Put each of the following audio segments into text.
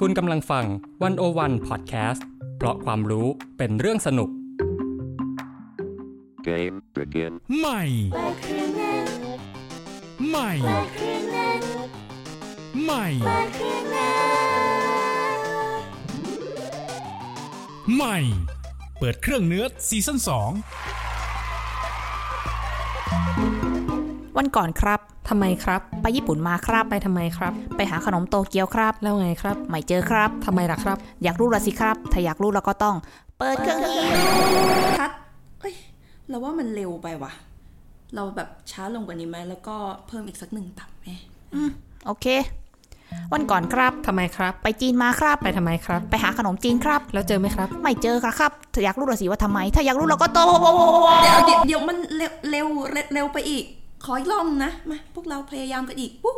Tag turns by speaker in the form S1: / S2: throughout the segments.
S1: คุณกำลังฟังวันโอวันพอดแคสต์เพราะความรู้เป็นเรื่องสนุก
S2: Game begin.
S3: ใหม่ ใหม่ ใหม่ ใหม่ เปิดเครื่องเนื้อซีซั่น2
S4: วันก่อนครับ
S5: ทำไมครับ
S4: ไปญี่ปุ่นมาครับ
S5: ไปทำไมครับ
S4: ไปหาขนมโตเกียวครับ
S5: แล้วไงครับ
S4: ไม่เจอครับ
S5: ทำไมล่ะครับ
S4: อยากรู้ละสิครับ ถ้าอยากรู้เราก็ต้อง เปิดเครื่องนี้
S6: ทัดเอ้ยเราว่ามันเร็วไปว่ะ เราแบบช้าลงกว่านี้ไหมแล้วก็เพิ่มอีกสักหนึ่งตับไหม
S4: โอเค วันก่อนครับ
S5: ทำไมครับ
S4: ไปจีนมาครับ
S5: ไปทำไมครับ
S4: ไปหาขนมจีนครับ
S5: แล้วเจอไหมครับ
S4: ไม่เจอครับถ้าอยากรู้ละสิว่าทำไม ถ้าอยากรู้เราก็โต
S6: เดี๋ยวเดี๋ยวเดี๋ยวมันเร็วเร็วเร็วเร็วไปอีก ขออีกรอบนึงนะ มาพวกเราพยายามกันอีกวู้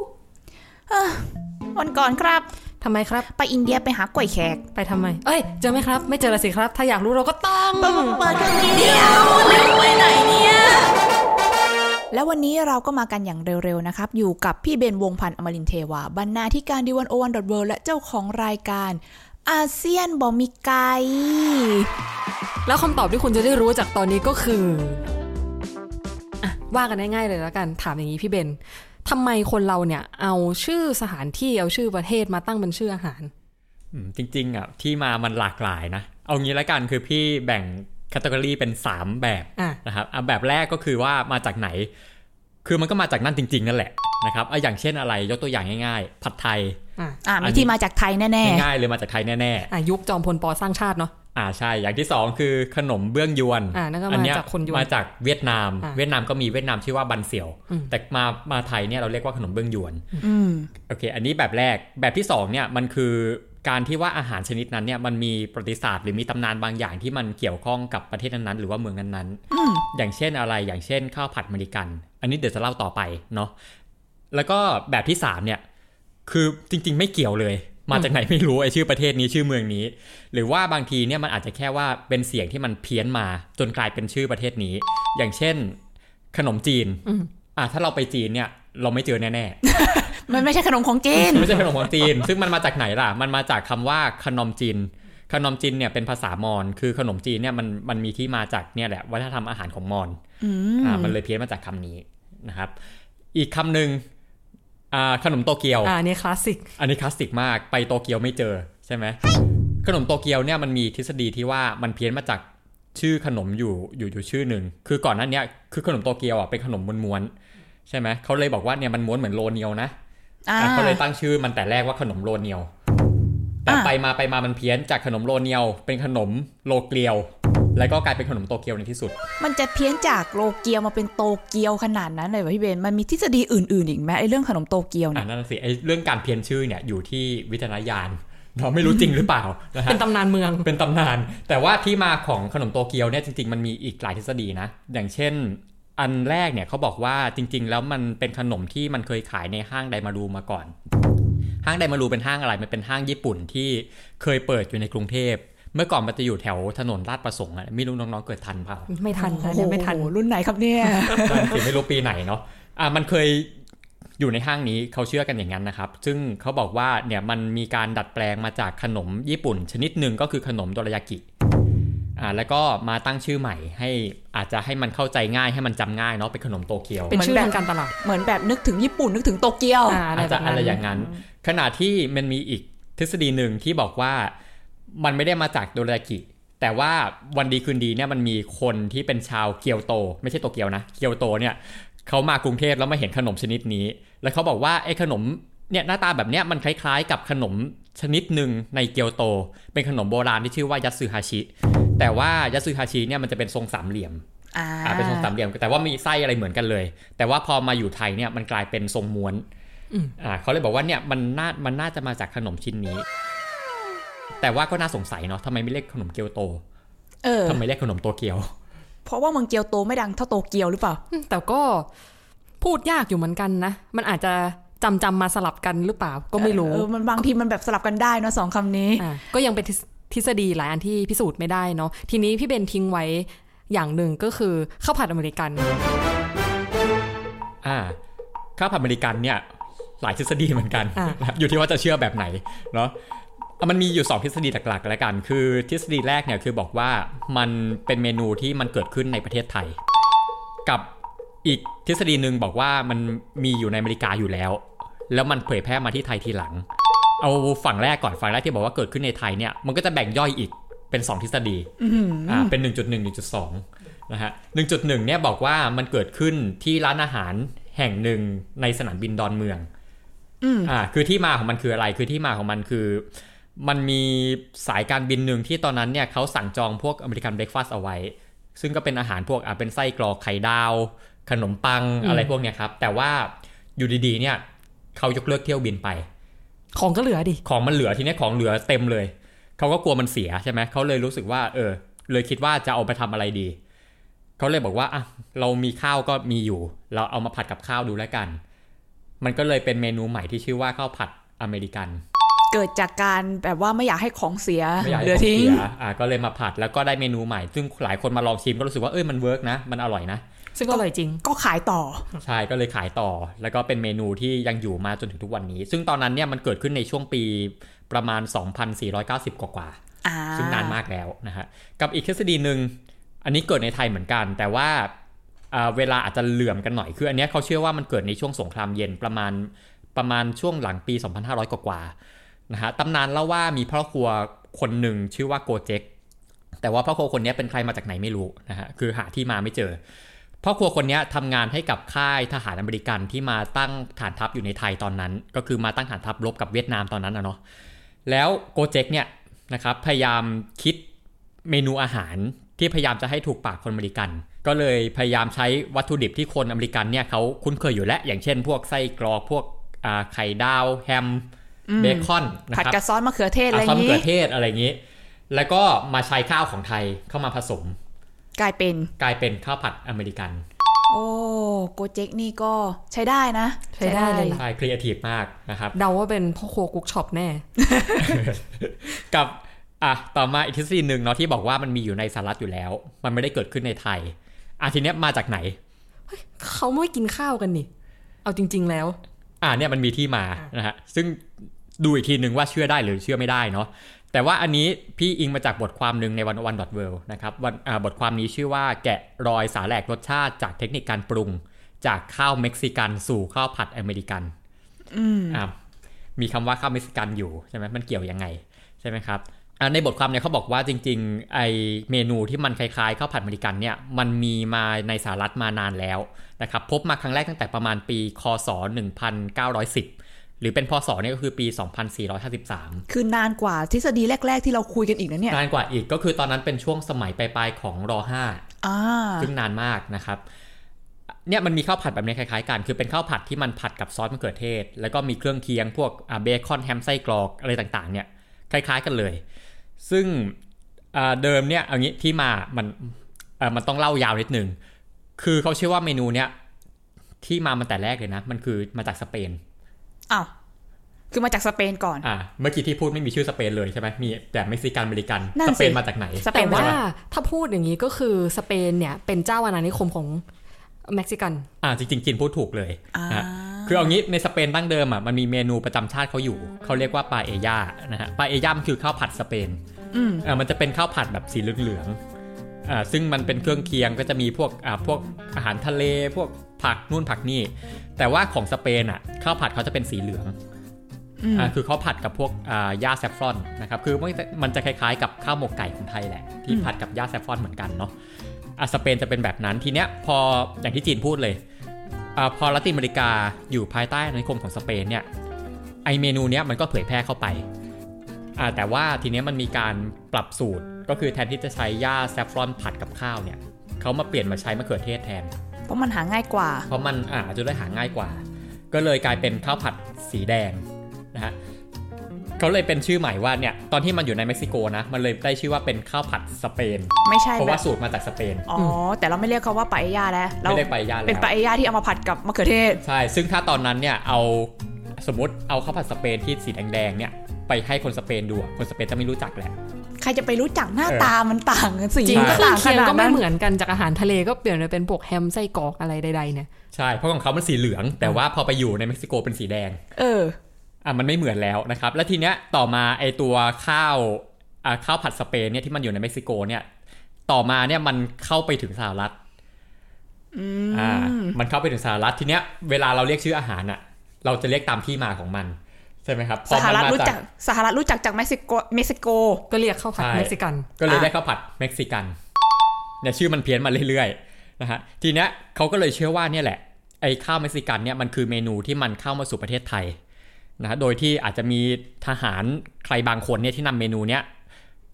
S4: วันก่อนครับ
S5: ทำไมครับ
S4: ไปอินเดียไปหากล้วยแขก
S5: ไปทำไม เอ้ย เจอไหมครับ ไม่เจอละสิครับ ถ้าอยากรู้เราก็ต้อง
S4: เปิดเปิดเครื่องนี้
S6: เดี๋ยวเร็วไปไหนเนี่ย
S4: แล้ววันนี้เราก็มากันอย่างเร็วๆนะครับ อยู่กับพี่เบนวงพันธ์อมรินทร์เทวาบรรณาธิการดีวันโอวันดอทเและเจ้าของรายการอาเซียนบอมิไก
S5: แล้วคำตอบที่คุณจะได้รู้จากตอนนี้ก็คืออะ ว่ากันง่ายๆเลยแล้วกันถามอย่างนี้พี่เบนทำไมคนเราเนี่ย เอาชื่อสถานที่เอาชื่อประเทศมาตั้งเป็นชื่ออาหาร
S1: อืมจริงๆอะที่มามันหลากหลายนะ เอางี้ละกันคือพี่แบ่งแคตตากรีเป็น 3 แบบ
S5: อะ
S1: นะครับอะแบบแรกก็คือว่ามาจากไหน คือมันก็มาจากนั่นจริง ๆ นั่นแหละนะครับอะอย่างเช่นอะไรยกตัวอย่างง่าย ๆ ผัดไทย
S5: อะ
S4: อ่า
S1: อัน
S4: มี
S1: นี้
S4: ที่มาจากไทยแน่
S1: ง่ายๆเลยมาจากไทยแน่
S5: อะยุคจอมพลปอสร้างชาติเนาะ
S1: ๆ อ่าใช่อย่างที่สองคือขนมเบื้องยวน
S5: อ่านั่นก็มา
S1: เย
S5: จากคนยวน
S1: มาจากเวียดนาม
S5: อะ
S1: เวียดนามก็มีเวียดนามชื่อว่าบันเสี่ยว
S5: อืม
S1: แต่มามาไทยเนี่ยเราเรียกว่าขนมเบื้องยวน
S4: ๆอืม
S1: โอเค อันนี้แบบแรกแบบที่สองเนี่ยมันคือการที่ว่าอาหารชนิดนั้นเนี่ยมันมีประวัติศาสตร์หรือมีตำนานบางอย่างที่มันเกี่ยวข้องกับประเทศนั้นๆหรือว่าเมืองนั้น
S4: อืม
S1: ๆอย่างเช่นอะไรอย่างเช่นข้าวผัดอเมริกัน อันนี้เดี๋ยวจะเล่าต่อไปเนาะแล้วก็แบบที่สามเนี่ยคือจริง ๆ ไม่เกี่ยวเลย มาจากไหนไม่รู้ไอชื่อประเทศนี้ชื่อเมืองนี้ หรือว่าบางทีเนี่ยมันอาจจะแค่ว่าเป็นเสียงที่มันเพี้ยนมาจนกลายเป็นชื่อประเทศนี้ อย่างเช่น ขนมจีน
S5: อืม
S1: อะถ้าเราไปจีนเนี่ยเราไม่เจอแน่ๆ
S4: มันไม่ใช่ขนมของจีน
S1: ไม่ใช่ขนมของจีน ซึ่งมันมาจากไหนล่ะ มันมาจากคำว่าขนมจีน ขนมจีนเนี่ยเป็นภาษามอญ คือขนมจีนเนี่ยมันมันมีที่มาจากเนี่ยแหละวัฒนธรรมอาหารของมอญ
S4: อืม
S1: อ่า มันเลยเพี้ยนมาจากคำนี้นะครับ อีกคำหนึ่ง อ่าขนมโตเกียว
S5: อ่านี่คลาสสิก
S1: อันนี้คลาสสิกมากไปโตเกียวไม่เจอใช่ไหมขนมโตเกียวเนี่ยมันมีทฤษฎีที่ว่ามันเพี้ยนมาจากชื่อขนมอยู่อยู่อยู่ชื่อหนึ่งคือก่อนหน้าเนี้ยคือขนมโตเกียวอะเป็นขนมม้วนๆใช่ไหมเขาเลยบอกว่าเนี่ยมันม้วนเหมือนโรเนียวนะ
S4: อ่า
S1: อะเขาเลยตั้งชื่อมันแต่แรกว่าขนมโรเนียวแต่
S4: อ่า
S1: ไปมาไปมามันเพี้ยนจากขนมโรเนียว เป็นขนมโลเกียว แล้วก็กลายเป็นขนมโตเกียวในที่สุด
S4: มันจะเพี้ยนจากโลเกียวมาเป็นโตเกียวขนาดนั้นเลยเหรอพี่เบนมันมีทฤษฎีอื่นๆอีกไหมไอ้เรื่องขนมโตเกียว
S1: อ่า
S4: เนี่ย
S1: นั่นนะสิไอ้เรื่องการเพี้ยนชื่อเนี่ยอยู่ที่วิจารณญาณเราไม่รู้จริงหรือเปล่านะฮะ
S5: เป็นตำนานเมือง
S1: เป็นตำนาน แต่ว่าที่มาของขนมโตเกียวเนี่ยจริงๆมันมีอีกหลายทฤษฎีนะอย่างเช่น อันแรกเนี่ยเขาบอกว่าจริง ๆ แล้วมันเป็นขนมที่มันเคยขายในห้างไดมารูมาก่อน ห้างไดมารูเป็นห้างอะไรมันเป็นห้างญี่ปุ่นที่เคยเปิดอยู่ในกรุงเทพ เมื่อก่อนมันจะอยู่แถวถนนลาดประสงค์อะไม่รู้น้องๆเกิดทันเปล่า
S5: ไม่ทันนะเนี่ยไม่ทัน
S4: โอ้โหรุ่นไหนครับเนี่ย
S1: นั่นสิไม่รู้ปีไหนเนาะอะมันเคยอยู่ในห้างนี้เขาเชื่อกันอย่างนั้นนะครับ ซึ่งเขาบอกว่าเนี่ยมันมีการดัดแปลงมาจากขนมญี่ปุ่น ชนิดหนึ่งก็คือขนมโดรายากิอ่าแล้วก็มาตั้งชื่อใหม่ให้อาจจะให้มันเข้าใจง่ายให้มันจำง่ายเนาะเป็นขนมโตเกียว
S5: เป็นชื่อ
S4: เหมือนแบบ
S5: ทางการตลาด
S4: เหมือนแบบนึกถึงญี่ปุ่นนึกถึงโตเกียว
S5: อ่าอะไร
S1: อาจ
S5: แบ
S1: จะ
S5: บ
S1: อะไร
S5: นั้น
S1: อย่างนั้น ขณะที่มันมีอีกทฤษฎีหนึ่งที่บอกว่า มันไม่ได้มาจากโดรายากิ แต่ว่าวันดีคืนดีเนี่ยมันมีคนที่เป็นชาวเกียวโต ไม่ใช่โตเกียวนะ เกียวโตเนี่ยเขามากรุงเทพแล้วมาเห็นขนมชนิดนี้ แล้วเขาบอกว่าไอ้ขนมเนี่ยหน้าตาแบบเนี้ยมันคล้ายๆ กับขนมชนิดหนึ่งในเกียวโต เป็นขนมโบราณที่ชื่อว่ายัตสึฮาชิ แต่ว่ายัตสึฮาชิเนี่ยมันจะเป็นทรงสามเหลี่ยม
S4: อ่า
S1: อ่าเป็นทรงสามเหลี่ยม แต่ว่ามีไส้อะไรเหมือนกันเลย แต่ว่าพอมาอยู่ไทยเนี่ยมันกลายเป็นทรงม้วน
S5: อืม
S1: อ่าเขาเลยบอกว่าเนี่ยมันน่ามันน่าจะมาจากขนมชิ้นนี้ แต่ว่าก็น่าสงสัยเนาะทำไมไม่เรียกขนมเกียวโต
S4: เออ
S1: ทำไมเรียกขนมโตเกียว
S4: เพราะว่าเมืองเกียวโตไม่ดังเท่าโตเกียวหรือเปล่า
S5: แต่ก็พูดยากอยู่เหมือนกันนะ มันอาจจะจำจำมาสลับกันหรือเปล่า ก็ไม่รู้
S4: เออมันบางทีมันแบบสลับกันได้เนอะสองคำนี้
S5: อะก็ยังเป็นทฤษทฤษฎีหลายอันที่พิสูจน์ไม่ได้เนาะทีนี้พี่เบนทิ้งไว้อย่างหนึ่งก็คือข้าวผัดอเมริกัน
S1: อ่าข้าวผัดอเมริกันเนี่ยหลายทฤษฎีเหมือนกัน
S5: อ่า
S1: อยู่ที่ว่าจะเชื่อแบบไหนเนาะอะ มันมีอยู่ 2 ทฤษฎีหลักๆแล้วกัน คือทฤษฎีแรกเนี่ยคือบอกว่ามันเป็นเมนูที่มันเกิดขึ้นในประเทศไทย กับอีกทฤษฎีหนึ่งบอกว่ามันมีอยู่ในอเมริกาอยู่แล้ว แล้วมันเผยแพร่มาที่ไทยทีหลัง เอาฝั่งแรกก่อนฝั่งแรกที่บอกว่าเกิดขึ้นในไทยเนี่ยมันก็จะแบ่งย่อยอีกเป็น 2 ทฤษฎีอ่าเป็น 1.1 1.2นะฮะ1.1เนี่ยบอกว่ามันเกิดขึ้นที่ร้านอาหารแห่งหนึ่งในสนามบินดอนเมืองอ่าคือที่มาของมันคืออะไรคือที่มาของมันคือ มันมีสายการบินหนึ่งที่ตอนนั้นเนี่ยเขาสั่งจองพวกอเมริกันเบรคฟาสต์เอาไว้ ซึ่งก็เป็นอาหารพวกอ่าเป็นไส้กรอกไข่ดาว ขนมปังอะไรพวกเนี้ยครับ แต่ว่าอยู่ดีๆเนี่ยเขายกเลิกเที่ยวบินไป
S5: ของก็เหลือดิ
S1: ของมันเหลือทีเนี้ยของเหลือเต็มเลย เขาก็กลัวมันเสียใช่ไหมเขาเลยรู้สึกว่า เออ เลยคิดว่าจะเอาไปทำอะไรดี เขาเลยบอกว่าอะเรามีข้าวก็มีอยู่ เราเอามาผัดกับข้าวดูแล้วกัน มันก็เลยเป็นเมนูใหม่ที่ชื่อว่าข้าวผัดอเมริกัน
S4: เกิดจากการแบบว่าไม่อยากให้ของเสีย
S1: ไม่อยากให้
S4: เหลื
S1: ให้
S4: อ
S1: ของ
S4: ทิ้ง
S1: เสียอะก็เลยมาผัดแล้วก็ได้เมนูใหม่ ซึ่งหลายคนมาลองชิมก็รู้สึกว่าเอ้ยมัน work นะ มันอร่อยนะ
S5: ซึ่งก็อร่อยจริง
S4: ก็ขายต่อ
S1: ใช่ก็เลยขายต่อ แล้วก็เป็นเมนูที่ยังอยู่มาจนถึงทุกวันนี้ ซึ่งตอนนั้นเนี่ยมันเกิดขึ้นในช่วงปีประมาณ 2,490 กว่ากว่าๆ
S4: อ่า
S1: ซึ่งนานมากแล้วนะฮะกับอีกทฤษฎีหนึ่งอันนี้เกิดในไทยเหมือนกัน แต่ว่าอ่าเวลาอาจจะเหลื่อมกันหน่อยคืออันเนี้ยเขาเชื่อว่ามันเกิดในช่วงสงครามเย็นประมาณประมาณช่วงหลังปี 2,500 กว่าๆ นะฮะตำนานเล่าว่ามีพ่อครัวคนหนึ่งชื่อว่าโกเจ็กแต่ว่าพ่อครัวคนนี้เป็นใครมาจากไหนไม่รู้นะฮะคือหาที่มาไม่เจอพ่อครัวคนนี้ทำงานให้กับค่ายทหารอเมริกันที่มาตั้งฐานทัพอยู่ในไทยตอนนั้น ก็คือมาตั้งฐานทัพรบกับเวียดนามตอนนั้นนะเนาะแล้วโกเจ็กเนี่ยนะครับพยายามคิดเมนูอาหารที่พยายามจะให้ถูกปากคนอเมริกัน ก็เลยพยายามใช้วัตถุดิบที่คนอเมริกันเนี่ยเขาคุ้นเคยอยู่แล้ว อย่างเช่น พวกไส้กรอกพวกไข่ดาวแฮม เบคอนนะ
S4: ผัด
S1: ครับ
S4: กับซอสมะเขือเทศอะไรอ
S1: ซอส
S4: ย่างนี้ ซอส
S1: มะเขือเทศอะไรอย่างนี้ แล้วก็มาใช้ข้าวของไทยเข้ามาผสม
S4: กลายเป็น
S1: กลายเป็นข้าวผัดอเมริกัน
S4: โอ้โกเจ็กนี่ก็ใช้ได้นะ
S5: ใช้ได้เลยล่ะ
S1: ใช่ครีเอทีฟมากนะครับ
S5: เดาว่าเป็นพ่อครัว cook shop แน่
S1: กับอะต่อมาอีกทฤษฎีหนึ่งเนาะที่บอกว่ามันมีอยู่ในสหรัฐอยู่แล้ว มันไม่ได้เกิดขึ้นในไทยอะทีเนี้ยมาจากไหน
S5: เขาไม่กินข้าวกันนี่ เอาจริง ๆแล้ว
S1: อ่าเนี่ยมันมีที่มานะฮะซึ่ง ดูอีกทีหนึ่งว่าเชื่อได้หรือเชื่อไม่ได้เนาะแต่ว่าอันนี้พี่อิงมาจากบทความหนึ่งใน one one dot world นะครับวันอ่าบทความนี้ชื่อว่าแกะรอยสาแหรกรสชาติจากเทคนิคการปรุง จากข้าวเม็กซิกันสู่ข้าวผัดอเมริกันอ่ามีคำว่าข้าวเม็กซิกันอยู่ใช่ไหมมันเกี่ยวยังไงใช่ไหมครับอ่าในบทความเนี่ยเขาบอกว่าจริงๆ ไอเมนูที่มันคล้ายๆข้าวผัดอเมริกันเนี่ยมันมีมาในสหรัฐมานานแล้วนะครับพบมาครั้งแรกตั้งแต่ประมาณปี คศ 1910 หรือเป็นพศเนี่ยก็คือปี 2453
S4: คือนานกว่าทฤษฎีแรก ๆ ที่เราคุยกันอีกนะเนี่ย
S1: นานกว่าอีกก็คือตอนนั้นเป็นช่วงสมัยปลายๆของร
S4: อ่า
S1: 5ซึ่งนานมากนะครับ เนี่ยมันมีข้าวผัดแบบนี้คล้ายๆกัน คือเป็นข้าวผัดที่มันผัดกับซอสมะเขือเทศ แล้วก็มีเครื่องเคียงพวกอ่าเบคอนแฮมไส้กรอกอะไรต่างๆ เนี่ยคล้ายๆกันเลย ซึ่งอ่าเดิมเนี่ยเอางี้ที่มามันเอ่อมันต้องเล่ายาวนิดนึง คือเขาเชื่อว่าเมนูเนี่ยที่มามันแต่แรกเลยนะ มันคือมาจากสเปน
S4: อ้าวคือมาจากสเปนก่อน
S1: อ่า เมื่อกี้ที่พูดไม่มีชื่อสเปนเลยใช่ไหมมีแต่เม็กซิกันอเมริกัน
S4: นั่น
S1: สิ
S4: ส
S1: เปนมาจากไหน แต่ว่า
S4: สเปน
S5: ว่า
S4: ใช่ไหม
S5: ถ้าพูดอย่างนี้ก็คือสเปนเนี่ยเป็นเจ้าอาณานิคมของเม็กซิกัน
S1: อ่า จริงๆจินพูดถูกเลย
S4: อ่า
S1: นะฮะคือเอางี้ในสเปนดั้งเดิมอะมันมีเมนูประจำชาติเขาอยู่ เขาเรียกว่า paellaนะฮะปาเอย่ามันคือข้าวผัดสเปน
S4: อืม
S1: อ่ามันจะเป็นข้าวผัดแบบสีเหลืองๆอ่าซึ่งมันเป็นเครื่องเคียงก็จะมีพวกอ่าพวกอาหารทะเลพวก ผักนู่นผักนี่ แต่ว่าของสเปนอะข้าวผัดเขาจะเป็นสีเหลือง
S4: อืม
S1: อ่าคือเขาผัดกับพวกอ่าหญ้าแซฟฟรอนนะครับคือมันจะมันจะคล้ายๆกับข้าวหมกไก่ของไทยแหละ ที่ผัดกับหญ้าแซฟฟรอนเหมือนกันเนาะอะสเปนจะเป็นแบบนั้นทีเนี้ยพออย่างที่จีนพูดเลยอาพอละตินอเมริกาอยู่ภายใต้อาณานิคมของสเปนเนี่ยไอเมนูเนี้ยมันก็เผยแพร่เข้าไปอ่าแต่ว่าทีเนี้ยมันมีการปรับสูตรก็คือแทนที่จะใช้หญ้าแซฟฟรอนผัดกับข้าวเนี่ยเขามาเปลี่ยนมาใช้มะเขือเทศแทน
S4: เพราะมันหาง่ายกว่า
S1: เพราะมันอาจจะได้หาง่ายกว่า ก็เลยกลายเป็นข้าวผัดสีแดงนะฮะเขาเลยเป็นชื่อใหม่ว่าเนี่ยตอนที่มันอยู่ในเม็กซิโกนะ มันเลยได้ชื่อว่าเป็นข้าวผัดสเปน
S4: ไม่ใช่
S1: เพราะ
S4: แบ
S1: ว่า
S4: บ
S1: สูตรมาจากสเปน
S4: อ๋อ แต่เราไม่เรียกเขาว่าปาเอย่าแล้วเรา
S1: ไม่ได้ไปย่าน
S4: เป็น
S1: แล้ว
S4: ปาเอย่าที่เอามาผัดกับมะเขือเทศ
S1: ใช่ ซึ่งถ้าตอนนั้นเนี่ยเอาสมมติเอาข้าวผัดสเปนที่สีแดงๆเนี่ยไปให้คนสเปนดูอะคนสเปนจะไม่รู้จักแหละ
S4: ใค รจะไปรู้จักหน้า
S1: เออ
S4: ตามันต่างกันสี
S5: จริง
S4: ก็
S5: เครื่อ
S4: ต่างง
S5: เคียง
S4: ขนาด
S5: ก็ไม่
S4: นั้น
S5: เหมือนกันจากอาหารทะเลก็เปลี่ยนไปเป็นพวกแฮมไส้กรอกอะไรใดๆเนี่ย
S1: ใช่เพราะของเขามันสีเหลือง แต่ว่าพอไปอยู่ในเม็กซิโกเป็นสีแดง
S4: เออ
S1: อะมันไม่เหมือนแล้วนะครับ แล้วทีเนี้ยต่อมาไอตัวข้าวอ่าข้าวผัดสเปนเนี่ยที่มันอยู่ในเม็กซิโกเนี่ย ต่อมาเนี่ยมันเข้าไปถึงสหรัฐอ่า มันเข้าไปถึงสหรัฐทีเนี้ยเวลาเราเรียกชื่ออาหารอะ เราจะเรียกตามที่มาของมันใช่ไหมครับพอสห
S4: รัฐ
S1: มา
S4: รู้
S1: จัก มันมา
S4: จากสหรัฐรู้จักจากเม็กซิโกเม็กซิโก
S5: ก็เรียกข้าวผัด
S1: ใช่
S5: เม็กซิกัน
S1: ก็เลย
S4: อะ
S1: ได้ข้าวผัดเม็กซิกันเนี่ยชื่อมันเพี้ยนมาเรื่อยๆนะฮะทีเนี้ยเขาก็เลยเชื่อว่าเนี่ยแหละไอ้ข้าวเม็กซิกันเนี่ยมันคือเมนูที่มันเข้ามาสู่ประเทศไทยนะฮะโดยที่อาจจะมีทหารใครบางคนเนี่ยที่นำเมนูเนี้ย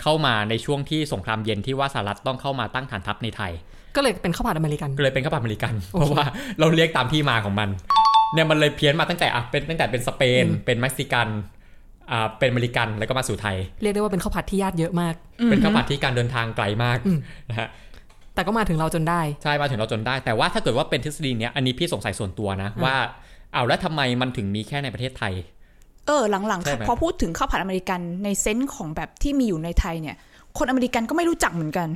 S1: เข้ามาในช่วงที่สงครามเย็นที่ว่าสหรัฐต้องเข้ามาตั้งฐานทัพในไทย
S5: ก็เลยเป็นข้าวผัดอเมริกัน
S1: ก็เลยเป็นข้าวผัดอเมริกัน เพราะว่าเราเรียกตามที่มาของมัน เนี่ยมันเลยเพี้ยนมาตั้งแต่อะเป็นตั้งแต่เป็นสเปน เป็นเม็กซิกันอ่าเป็นอเมริกันแล้วก็มาสู่ไทย
S5: เรียกได้ว่าเป็นข้าวผัดที่ญาติเยอะมาก
S1: เป็นข้าวผัดที่การเดินทางไกลมาก
S5: อืม
S1: นะฮะ
S5: แต่ก็มาถึงเราจนได้
S1: ใช่มาถึงเราจนได้ แต่ว่าถ้าเกิดว่าเป็นทฤษฎีเนี้ยอันนี้พี่สงสัยส่วนตัวนะว่าอ้าวแล้วทำไมมันถึงมีแค่ในประเทศไทย
S4: เออหลัง
S1: ใช่ไหม
S4: ๆพอพูดถึงข้าวผัดอเมริกันใน sense ของแบบที่มีอยู่ในไทยเนี่ย คนอเมริกันก็ไม่รู้จักเหมือนกัน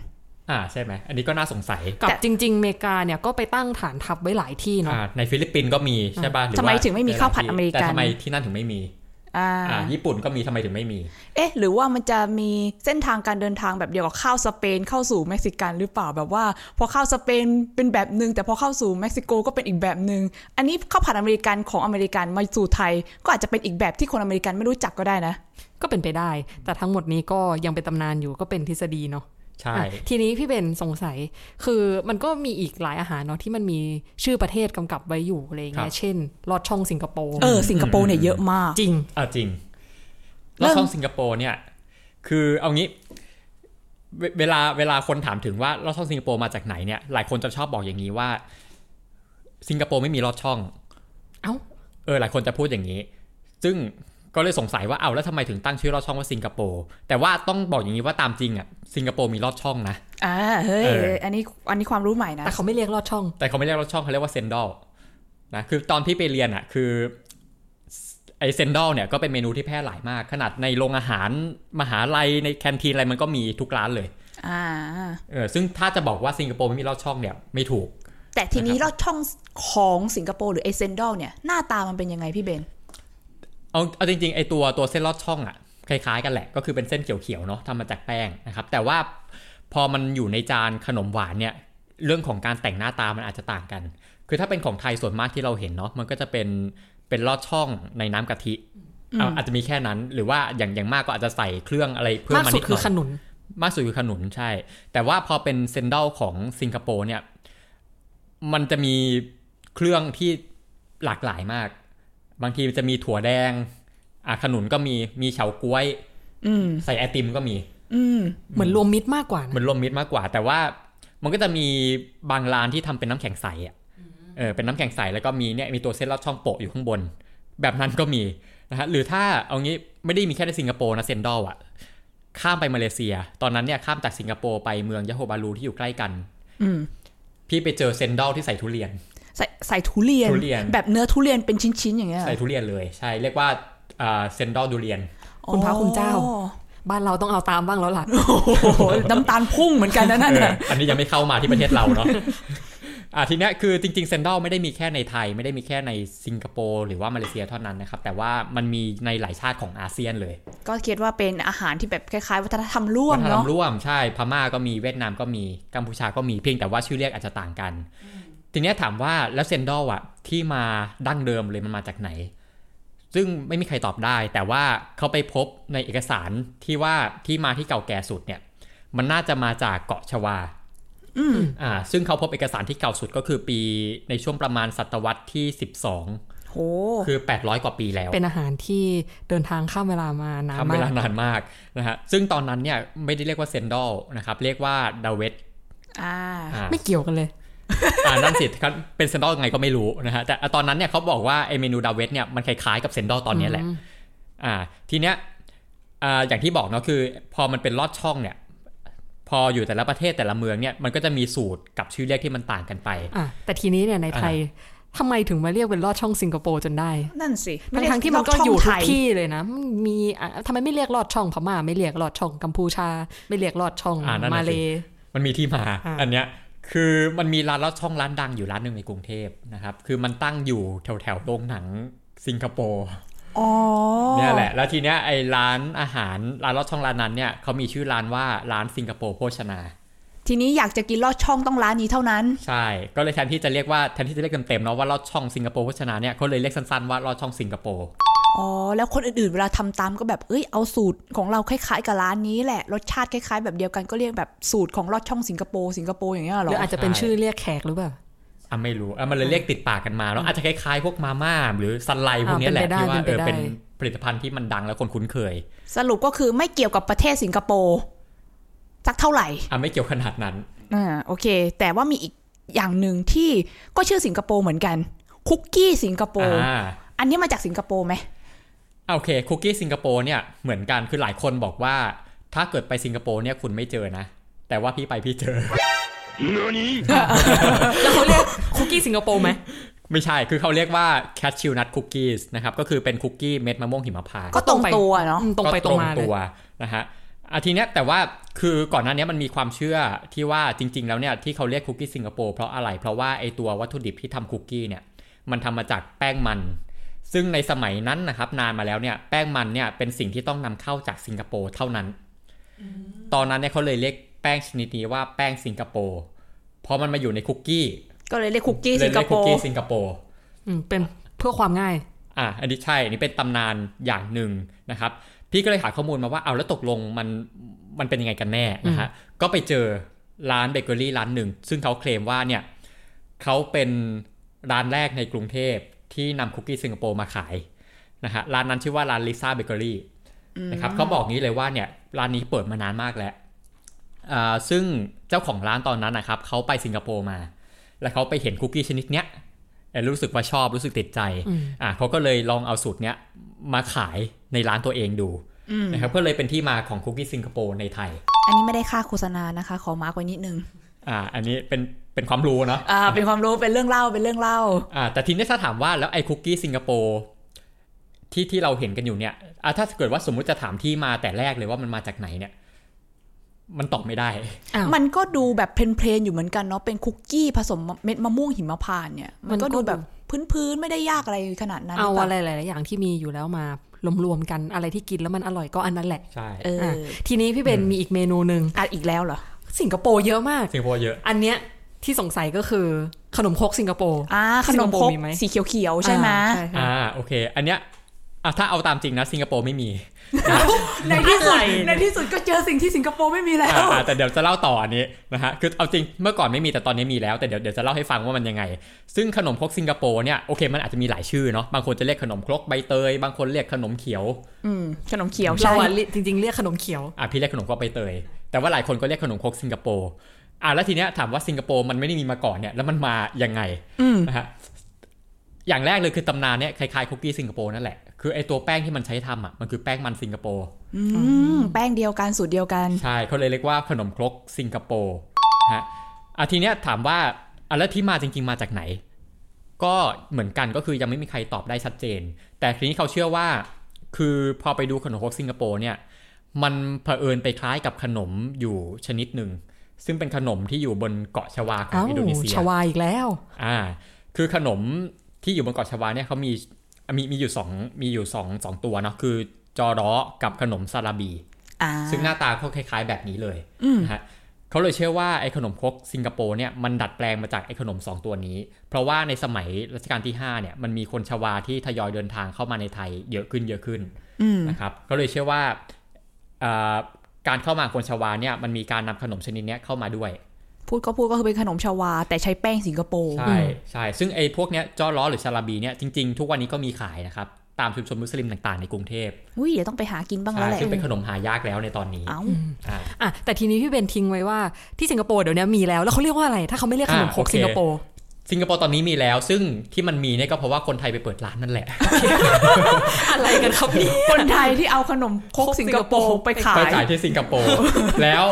S1: อ่าใช่ไหมอันนี้ก็น่าสงสัย
S5: กับ
S4: แต่
S5: จริง ๆ เมกาเนี่ยก็ไปตั้งฐานทัพไว้หลายที่เนาะ
S1: อ่าในฟิลิปปินส์ก็มีใช่ป่ะหรือ
S4: ทำไม
S1: ว่า
S4: ถึงไม่มีข้าวผัดอเมริกัน
S1: แต่ทำไมที่นั่นถึงไม่มี
S4: อ่า
S1: อ่าญี่ปุ่นก็มีทำไมถึงไม่มี
S4: เอ๊ะ หรือว่ามันจะมีเส้นทางการเดินทางแบบเดียวกับข้าวสเปนเข้าสู่เม็กซิกันหรือเปล่าแบบว่า พอข้าวสเปนเป็นแบบหนึ่งแต่พอเข้าสู่เม็กซิโกก็เป็นอีกแบบหนึ่งอันนี้ข้าวผัดอเมริกันของอเมริกันมาสู่ไทย ก็อาจจะเป็นอีกแบบที่คนอเมริกันไม่รู้จักก็ได้นะ
S5: ก็เป็นไปได้ แต่ทั้งหมดนี้ก็ยังเป็นตำนานอยู่ก็เป็นทฤษฎีเนาะ
S1: ใช่
S5: อะทีนี้พี่เบนสงสัยคือมันก็มีอีกหลายอาหารเนาะที่มันมีชื่อประเทศกำกับไว้อยู่อะไรอย่างเงี้ยเช่นลอดช่องสิงคโปร์
S4: เออสิงคโปร์เนี่ยเยอะมาก
S5: จริง
S1: อ่าจริงแล้ว
S4: เริ่
S1: แล้ว
S4: ม
S1: ช่องสิงคโปร์เนี่ย คือเอางี้เวเวลาเวลาคนถามถึงว่าลอดช่องสิงคโปร์มาจากไหนเนี่ยหลายคนจะชอบบอกอย่างนี้ว่า สิงคโปร์ไม่มีลอดช่อง
S5: เอ้า
S1: เออหลายคนจะพูดอย่างนี้ ซึ่ง ก็เลยสงสัยว่าอ้าวแล้วทำไมถึงตั้งชื่อลอดช่องว่าสิงคโปร์แต่ว่าต้องบอกอย่างนี้ว่าตามจริงอะสิงคโปร์มีลอดช่องนะ
S4: อ่าเฮ้ย
S1: เออ
S4: อันนี้อันนี้ความรู้ใหม่นะ
S5: แต่เขาไม่เรียกลอดช่อง
S1: แต่เขาไม่เรียกลอดช่องเขาเรียกว่า cendol นะคือตอนที่ไปเรียนอะคือไอเซนดอลเนี่ยก็เป็นเมนูที่แพร่หลายมาก ขนาดในโรงอาหารมหาลัยในแคนทีนอะไรมันก็มีทุกร้านเลย
S4: อ่า
S1: เออซึ่งถ้าจะบอกว่าสิงคโปร์ไม่มีลอดช่องเนี่ยไม่ถูก
S4: แต่ทีนี้ลอดช่องของสิงคโปร์หรือไอเซนดอลเนี่ยหน้าตามันเป็นยังไงพี่เบน
S1: เอาเอาจริงๆไอตัวตัวเส้นลอดช่องอะคล้ายๆกันแหละก็คือเป็นเส้นเขียวๆเนาะทำมาจากแป้งนะครับ แต่ว่าพอมันอยู่ในจานขนมหวานเนี่ยเรื่องของการแต่งหน้าตามันอาจจะต่างกัน คือถ้าเป็นของไทยส่วนมากที่เราเห็นเนาะมันก็จะเป็นเป็นลอดช่องในน้ำกะทิเอาอาจจะมีแค่นั้นหรือว่าอย่างอย่างมากก็อาจจะใส่เครื่องอะไรเพิ่ม
S5: มาก
S1: มา
S5: สุ
S1: นิ
S5: ด
S1: ดห
S5: คื
S1: น่
S5: อ
S1: อย
S5: ขนุน
S1: มากสุดคือขนุนใช่ แต่ว่าพอเป็นเซนดอลของสิงคโปร์เนี่ย มันจะมีเครื่องที่หลากหลายมาก บางทีมันจะมีถั่วแดงอะขนุนก็มีมีเฉาก๊วย
S4: อืม
S1: ใส่ไอติมก็มี
S4: อืม
S5: เหมือนรวมมิตรมากกว่า
S1: เหมือนรวมมิตรมากกว่า แต่ว่ามันก็จะมีบางร้านที่ทำเป็นน้ำแข็งใสอะเออเป็นน้ำแข็งใสแล้วก็มีเนี่ยมีตัวเส้นลอดช่องโปะอยู่ข้างบน แบบนั้นก็มีนะฮะหรือถ้าเอางี้ไม่ได้มีแค่ในสิงคโปร์นะเซนดอลอะข้ามไปมาเลเซีย ตอนนั้นเนี่ยข้ามจากสิงคโปร์ไปเมืองยะโฮบาลูที่อยู่ใกล้กัน
S4: อืม
S1: พี่ไปเจอเซนดอลที่ใส่ทุเรียน
S4: ใส่ใส่ทุเรียน
S1: ทุเรียน
S4: แบบเนื้อทุเรียนเป็นชิ้นๆอย่างเงี้ย
S1: ใส่ทุเรียนเลยใช่เรียกว่าอ่าเซนดอลดูเรียน
S5: คุณพระคุณเจ้า
S4: อ๋อ
S5: บ้านเราต้องเอาตามบ้างแล้วล่ะ
S4: โอ้โหน้ำตาลพุ่งเหมือนกันนะนั่น
S1: เออ
S4: น่ะ
S1: อันนี้ยังไม่เข้ามาที่ประเทศเราเนาะอ่าทีเนี้ยคือจริงๆเซนดอลไม่ได้มีแค่ในไทย ไม่ได้มีแค่ในสิงคโปร์หรือว่ามาเลเซียเท่านั้นนะครับแต่ว่ามันมีในหลายชาติของอาเซียนเลย
S4: ก็คิดว่าเป็นอาหารที่แบบคล้ายๆ วัฒนธรรมร่วม
S1: วัฒนธรร
S4: เนาะ
S1: มร่วมใช่พม่าก็มีเวียดนามก็มีกัมพูชาก็มีเพียงแต่ว่าชื่อเรียกอาจจะต่างกัน ทีเนี้ยถามว่าแล้วเซนดอลอะที่มาดั้งเดิมเลยมันมาจากไหน ซึ่งไม่มีใครตอบได้ แต่ว่าเขาไปพบในเอกสารที่ว่าที่มาที่เก่าแก่สุดเนี่ย มันน่าจะมาจากเกาะชวา
S4: อืม
S1: อ่า ซึ่งเขาพบเอกสารที่เก่าสุดก็คือปีในช่วงประมาณศตวรรษที่ 12
S4: โห
S1: คือ 800 กว่าปีแล้ว
S5: เป็นอาหารที่เดินทางข้ามเวลามานาน
S1: ทำ
S5: มา
S1: เวลากนานมากนะฮะซึ่งตอนนั้นเนี่ยไม่ได้เรียกว่าเซนดอลนะครับ เรียกว่าดาเวต
S4: อ่า
S1: อ่า
S5: ไม่เกี่ยวกันเลย
S1: อ่านั่นสิครับเป็นเซนดอลยังไงก็ไม่รู้นะฮะแต่ตอนนั้นเนี่ยเขาบอกว่าไอเมนูดาเวตเนี่ยมันคล้ายๆกับเซนดอลตอนเนี้ยแหละ
S5: อืม
S1: อ่า ทีเนี้ยอ่าอย่างที่บอกเนาะคือ พอมันเป็นลอดช่องเนี่ย พออยู่แต่ละประเทศแต่ละเมืองเนี่ยมันก็จะมีสูตรกับชื่อเรียกที่มันต่างกันไป
S5: อะแต่ทีนี้เนี่ยในไทยทำไมถึงมาเรียกเป็นลอดช่องสิงคโปร์จนได้
S4: นั่นสิ
S5: ทั้งทั้งๆที่มันก็อยู่ทุกที่เลยนะมันมีอะทำไมไม่เรียกลอดช่องพม่าไม่เรียกลอดช่องกัมพูชา ไม่เรียกลอดช่อง
S1: อ่านั่นน่ะ
S5: มาเล
S1: สิมันมีที่มา
S5: อ่า
S1: อันเนี้ย คือมันมีร้านลอดช่องร้านดังอยู่ร้านหนึ่งในกรุงเทพนะครับ คือมันตั้งอยู่แถวแถวๆโรงหนังสิงคโปร์
S4: อ๋อ
S1: เนี่ยแหละ แล้วทีเนี้ยไอ้ร้านอาหารร้านลอดช่องร้านนั้นเนี่ยเขามีชื่อร้านว่าร้านสิงคโปร์โภชนา
S4: ทีนี้อยากจะกินลอดช่องต้องร้านนี้เท่านั้น
S1: ใช่ ก็เลยแทนที่จะเรียกว่าแทนที่จะเรียกเต็มๆเนาะว่าลอดช่องสิงคโปร์โภชนาเนี่ยเขาเลยเรียกสั้นๆว่าลอดช่องสิงคโปร์
S4: อ๋อ แล้วคนอื่นๆ เวลาทำตามก็แบบ เอ้ย เอาสูตรของเราคล้ายๆกับร้านนี้แหละ รสชาติคล้ายๆ แบบเดียวกันก็เรียกแบบสูตรของลอดช่องสิงคโปร์สิงคโปร์อย่างเงี้ยเห
S5: ห
S4: รอ
S5: รืออาจจะเป็นชื่อเรียกแขกหรือเปล่า
S1: อะไม่รู้อะมันเลยเรียกติดปากกันมาแล้วอาจจะคล้ายๆพวกมาม่าหรือซันไลพวกเนี้ยแหละ
S5: อ่า
S1: ที่ว่า
S5: เป็
S1: เอนอ
S5: ไปได้
S1: เป็นผลิตภัณฑ์ที่มันดังแล้วคนคุ้นเคย
S4: สรุปก็คือไม่เกี่ยวกับประเทศสิงคโปร์สักเท่าไหร่
S1: อะไม่เกี่ยวขนาดนั้น
S4: อ่าโอเค แต่ว่ามีอีกอย่างหนึ่งที่ก็ชื่อสิงคโปร์เหมือนกันคุกกี้สิงคโปร์
S1: อ่า
S4: อันนี้มาจากสิงคโปร์ไหม
S1: อะ โอเคคุกกี้สิงคโปร์เนี่ยเหมือนกันคือหลายคนบอกว่า ถ้าเกิดไปสิงคโปร์เนี่ยคุณไม่เจอนะ แต่ว่าพี่ไปพี่เจอ
S5: แล้วเขาเรียกคุกกี้สิงคโปร์ไหม
S1: ไม่ใช่ คือเขาเรียกว่า cashew nut cookies นะครับ ก็คือเป็นคุกกี้เม็ดมะม่วงหิมพานต์
S4: ก็ตรงตัวเนาะ
S5: อืมตรงไปตรงมาเลย
S1: ตัวนะฮะอาทีเนี้ยแต่ว่าคือก่อนหน้านี้มันมีความเชื่อที่ว่าจริง ๆ แล้วเนี่ยที่เขาเรียกคุกกี้สิงคโปร์เพราะอะไร เพราะว่าไอตัววัตถุดิบที่ทำคุกกี้เนี่ยมันทำมาจากแป้งมัน ซึ่งในสมัยนั้นนะครับนานมาแล้วเนี่ยแป้งมันเนี่ยเป็นสิ่งที่ต้องนำเข้าจากสิงคโปร์เท่านั้น ตอนนั้นเนี่ยเขาเลยเรียกแป้งชนิดนี้ว่าแป้งสิงคโปร์เพราะมันมาอยู่ในคุกกี้
S4: ก็เลยเรียกคุกกี้
S1: เลย
S4: สิงค
S1: เรียก
S4: โป
S1: คุก
S4: ร์
S1: กี้สิงคโปร์
S5: อืมเป็นเพื่อความง่าย
S1: อะอันนี้ใช่อันนี้เป็นตำนานอย่างหนึ่งนะครับ พี่ก็เลยหาข้อมูลมาว่าเอาแล้วตกลงมันมันเป็นยังไงกันแน่นะฮะก็ไปเจอร้านเบเกอรี่ร้านหนึ่ง ซึ่งเขาเคลมว่าเนี่ยเขาเป็นร้านแรกในกรุงเทพ ที่นำคุกกี้สิงคโปร์มาขายนะฮะร้านนั้นชื่อว่าร้านลิซ่าเบเกอรี่นะครับเขาบอกงี้เลยว่าเนี่ยร้านนี้เปิดมานานมากแล้วอ่าซึ่งเจ้าของร้านตอนนั้นนะครับเขาไปสิงคโปร์มา แล้วเขาไปเห็นคุกกี้ชนิดเนี้ยเอ่อรู้สึกว่าชอบรู้สึกติดใจอะเขาก็เลยลองเอาสูตรเนี้ยมาขายในร้านตัวเองดูนะครับก็เลยเป็นที่มาของคุกกี้สิงคโปร์ในไทย
S4: อันนี้ไม่ได้ค่าโฆษณานะคะ ขอมาร์กไว้นิดนึง
S1: อ่าอันนี้เป็น เป็นความรู้เนาะ
S4: อ่าเป็นความรู้เป็นเรื่องเล่าเป็นเรื่องเล่า
S1: อ่าแต่ทีนี้ถ้าถามว่าแล้วไอ้คุกกี้สิงคโปร์ที่ที่เราเห็นกันอยู่เนี่ยอ่าถ้าเกิดว่าสมมุติจะถามที่มาแต่แรกเลยว่ามันมาจากไหนเนี่ย มันตอบไม่ได้
S5: อ้าว
S4: มันก็ดูแบบเพลนๆอยู่เหมือนกันเนาะเป็นคุกกี้ผสมเม็ดมะม่วงหิมพานต์เนี่ยมันก็
S5: มันก็
S4: ดูแบบพื้นๆไม่ได้ยากอะไรขนาดนั้น
S5: เอา
S4: หป
S5: อะไร
S4: ล่
S5: หลายๆอย่างที่มีอยู่แล้วมารวมๆกันอะไรที่กินแล้วมันอร่อยก็อันนั้นแหละ
S1: ใช่
S4: เออ
S5: อะทีนี้พี่เบนมีอีกเมนูหนึ่ง
S4: อะอีกแล้วเหรอ
S5: สิงคโปร์เยอะมาก
S1: สิงคโปร์เยอะ
S5: อันเนี้ย ที่สงสัยก็คือขนมครกสิงคโปร์
S4: อ่าข
S5: สิ
S4: น
S5: ง
S4: ม
S5: คโป
S4: คร
S5: ร์
S4: ก
S5: มีไหม
S4: สีเขียวๆใช่ไหม
S5: อ่าใช่ใช่
S1: อ่าโอเค อันเนี้ยอะถ้าเอาตามจริงนะสิงคโปร์ไม่มี
S4: ในที่สุด
S5: อะไรเนี่ย
S4: ในที่สุดก็เจอสิ่งที่สิงคโปร์ไม่มีแล้ว
S1: อ่าอ่าแต่เดี๋ยวจะเล่าต่ออันนี้นะฮะคือเอาจริงเมื่อก่อนไม่มีแต่ตอนนี้มีแล้วแต่เดี๋ยวเดี๋ยวจะเล่าให้ฟังว่ามันยังไง ซึ่งขนมครกสิงคโปร์เนี่ยโอเคมันอาจจะมีหลายชื่อเนาะบางคนจะเรียกขนมครกใบเตย บางคนเรียกขนมเขียว
S4: อืมขนมเขียว
S5: เรา
S4: ใช่
S5: อะเรียกจริงๆเรียกขนมเขียว
S1: อะพี่เรียกขนมครกใบเตย แต่ว่าหลายคนก็เรียกขนมครกสิงคโปร์ อะแล้วทีเนี้ยถามว่าสิงคโปร์มันไม่ได้มีมาก่อนเนี่ยแล้วมันมายังไง
S4: อืม
S1: นะฮะอย่างแรกเลยคือตำนานเนี่ยคล้ายๆคุกกี้สิงคโปร์นั่นแหละคือไอตัวแป้งที่มันใช้ทำอะมันคือแป้งมันสิงคโปร์
S4: อืมแป้งเดียวกันสูตรเดียวกัน
S1: ใช่เขาเลยเรียกว่าขนมครกสิงคโปร์ฮะอะทีเนี้ยถามว่าอะแล้วที่มาจริง ๆมาจากไหน ก็เหมือนกันก็คือยังไม่มีใครตอบได้ชัดเจน แต่ทีนี้เขาเชื่อว่า คือพอไปดูขนมครกสิงคโปร์เนี่ย มันเผอิญไปคล้ายกับขนมอยู่ชนิดหนึ่ง ซึ่งเป็นขนมที่อยู่บนเกาะชวาของ
S5: อ้าว
S1: อินโดนีเซีย
S5: ชวาอีกแล้ว
S1: อ่า คือขนมที่อยู่บนเกาะชวาเนี่ยเขามีมีมีอยู่สองมีอยู่สองสองตัวเนาะคือจอร้อกับขนมซาลาบี
S4: อ่า
S1: ซึ่งหน้าตาเขาคล้าย ๆ แบบนี้เลย
S4: อืม
S1: นะฮะเขาเลยเชื่อว่าไอ้ขนมครกสิงคโปร์เนี่ยมันดัดแปลงมาจากไอ้ขนม 2 ตัวนี้ เพราะว่าในสมัยรัชกาลที่5เนี่ยมันมีคนชวาที่ทยอยเดินทางเข้ามาในไทยเยอะขึ้นเยอะขึ้น
S4: อืม
S1: นะครับก็เลยเชื่อว่าอ่า การเข้ามาของคนชวาเนี่ยมันมีการนำขนมชนิดเนี้ยเข้ามาด้วย
S4: พูดก็พูดก็คือเป็นขนมชาวา แต่ใช้แป้งสิงคโปร์
S1: ใช่ใช่ซึ่งไอ้พวกเนี้ยจอล้อหรือชาลาบีเนี่ยจริงๆ ทุกวันนี้ก็มีขายนะครับตามชุมชนมุสลิมต่างๆในกรุงเทพ
S4: อุ้ยเดี๋ยวต้องไปหากินบ้างแล้ว
S1: ใช่
S4: แหละ
S1: ซึ่งเป็นขนมหายากแล้วในตอนนี้
S4: เอ้า
S1: อ่า
S5: อะแต่ทีนี้พี่เบนทิ้งไว้ว่าที่สิงคโปร์เดี๋ยวนี้มีแล้ว แล้วเขาเรียกว่าอะไร ถ้าเขาไม่เรียกขนมครก
S1: อะโอเค
S5: สิงคโปร์
S1: สิงคโปร์ตอนนี้มีแล้ว ซึ่งที่มันมีเนี่ยก็เพราะว่าคนไทยไปเปิดร้านนั่นแหละ
S5: อะไรกันครับเนี่ย
S4: คนไทยที่เอาขนมครกสิงคโปร์ไปขาย
S1: ไปขายที่สิงคโปร์แล้ว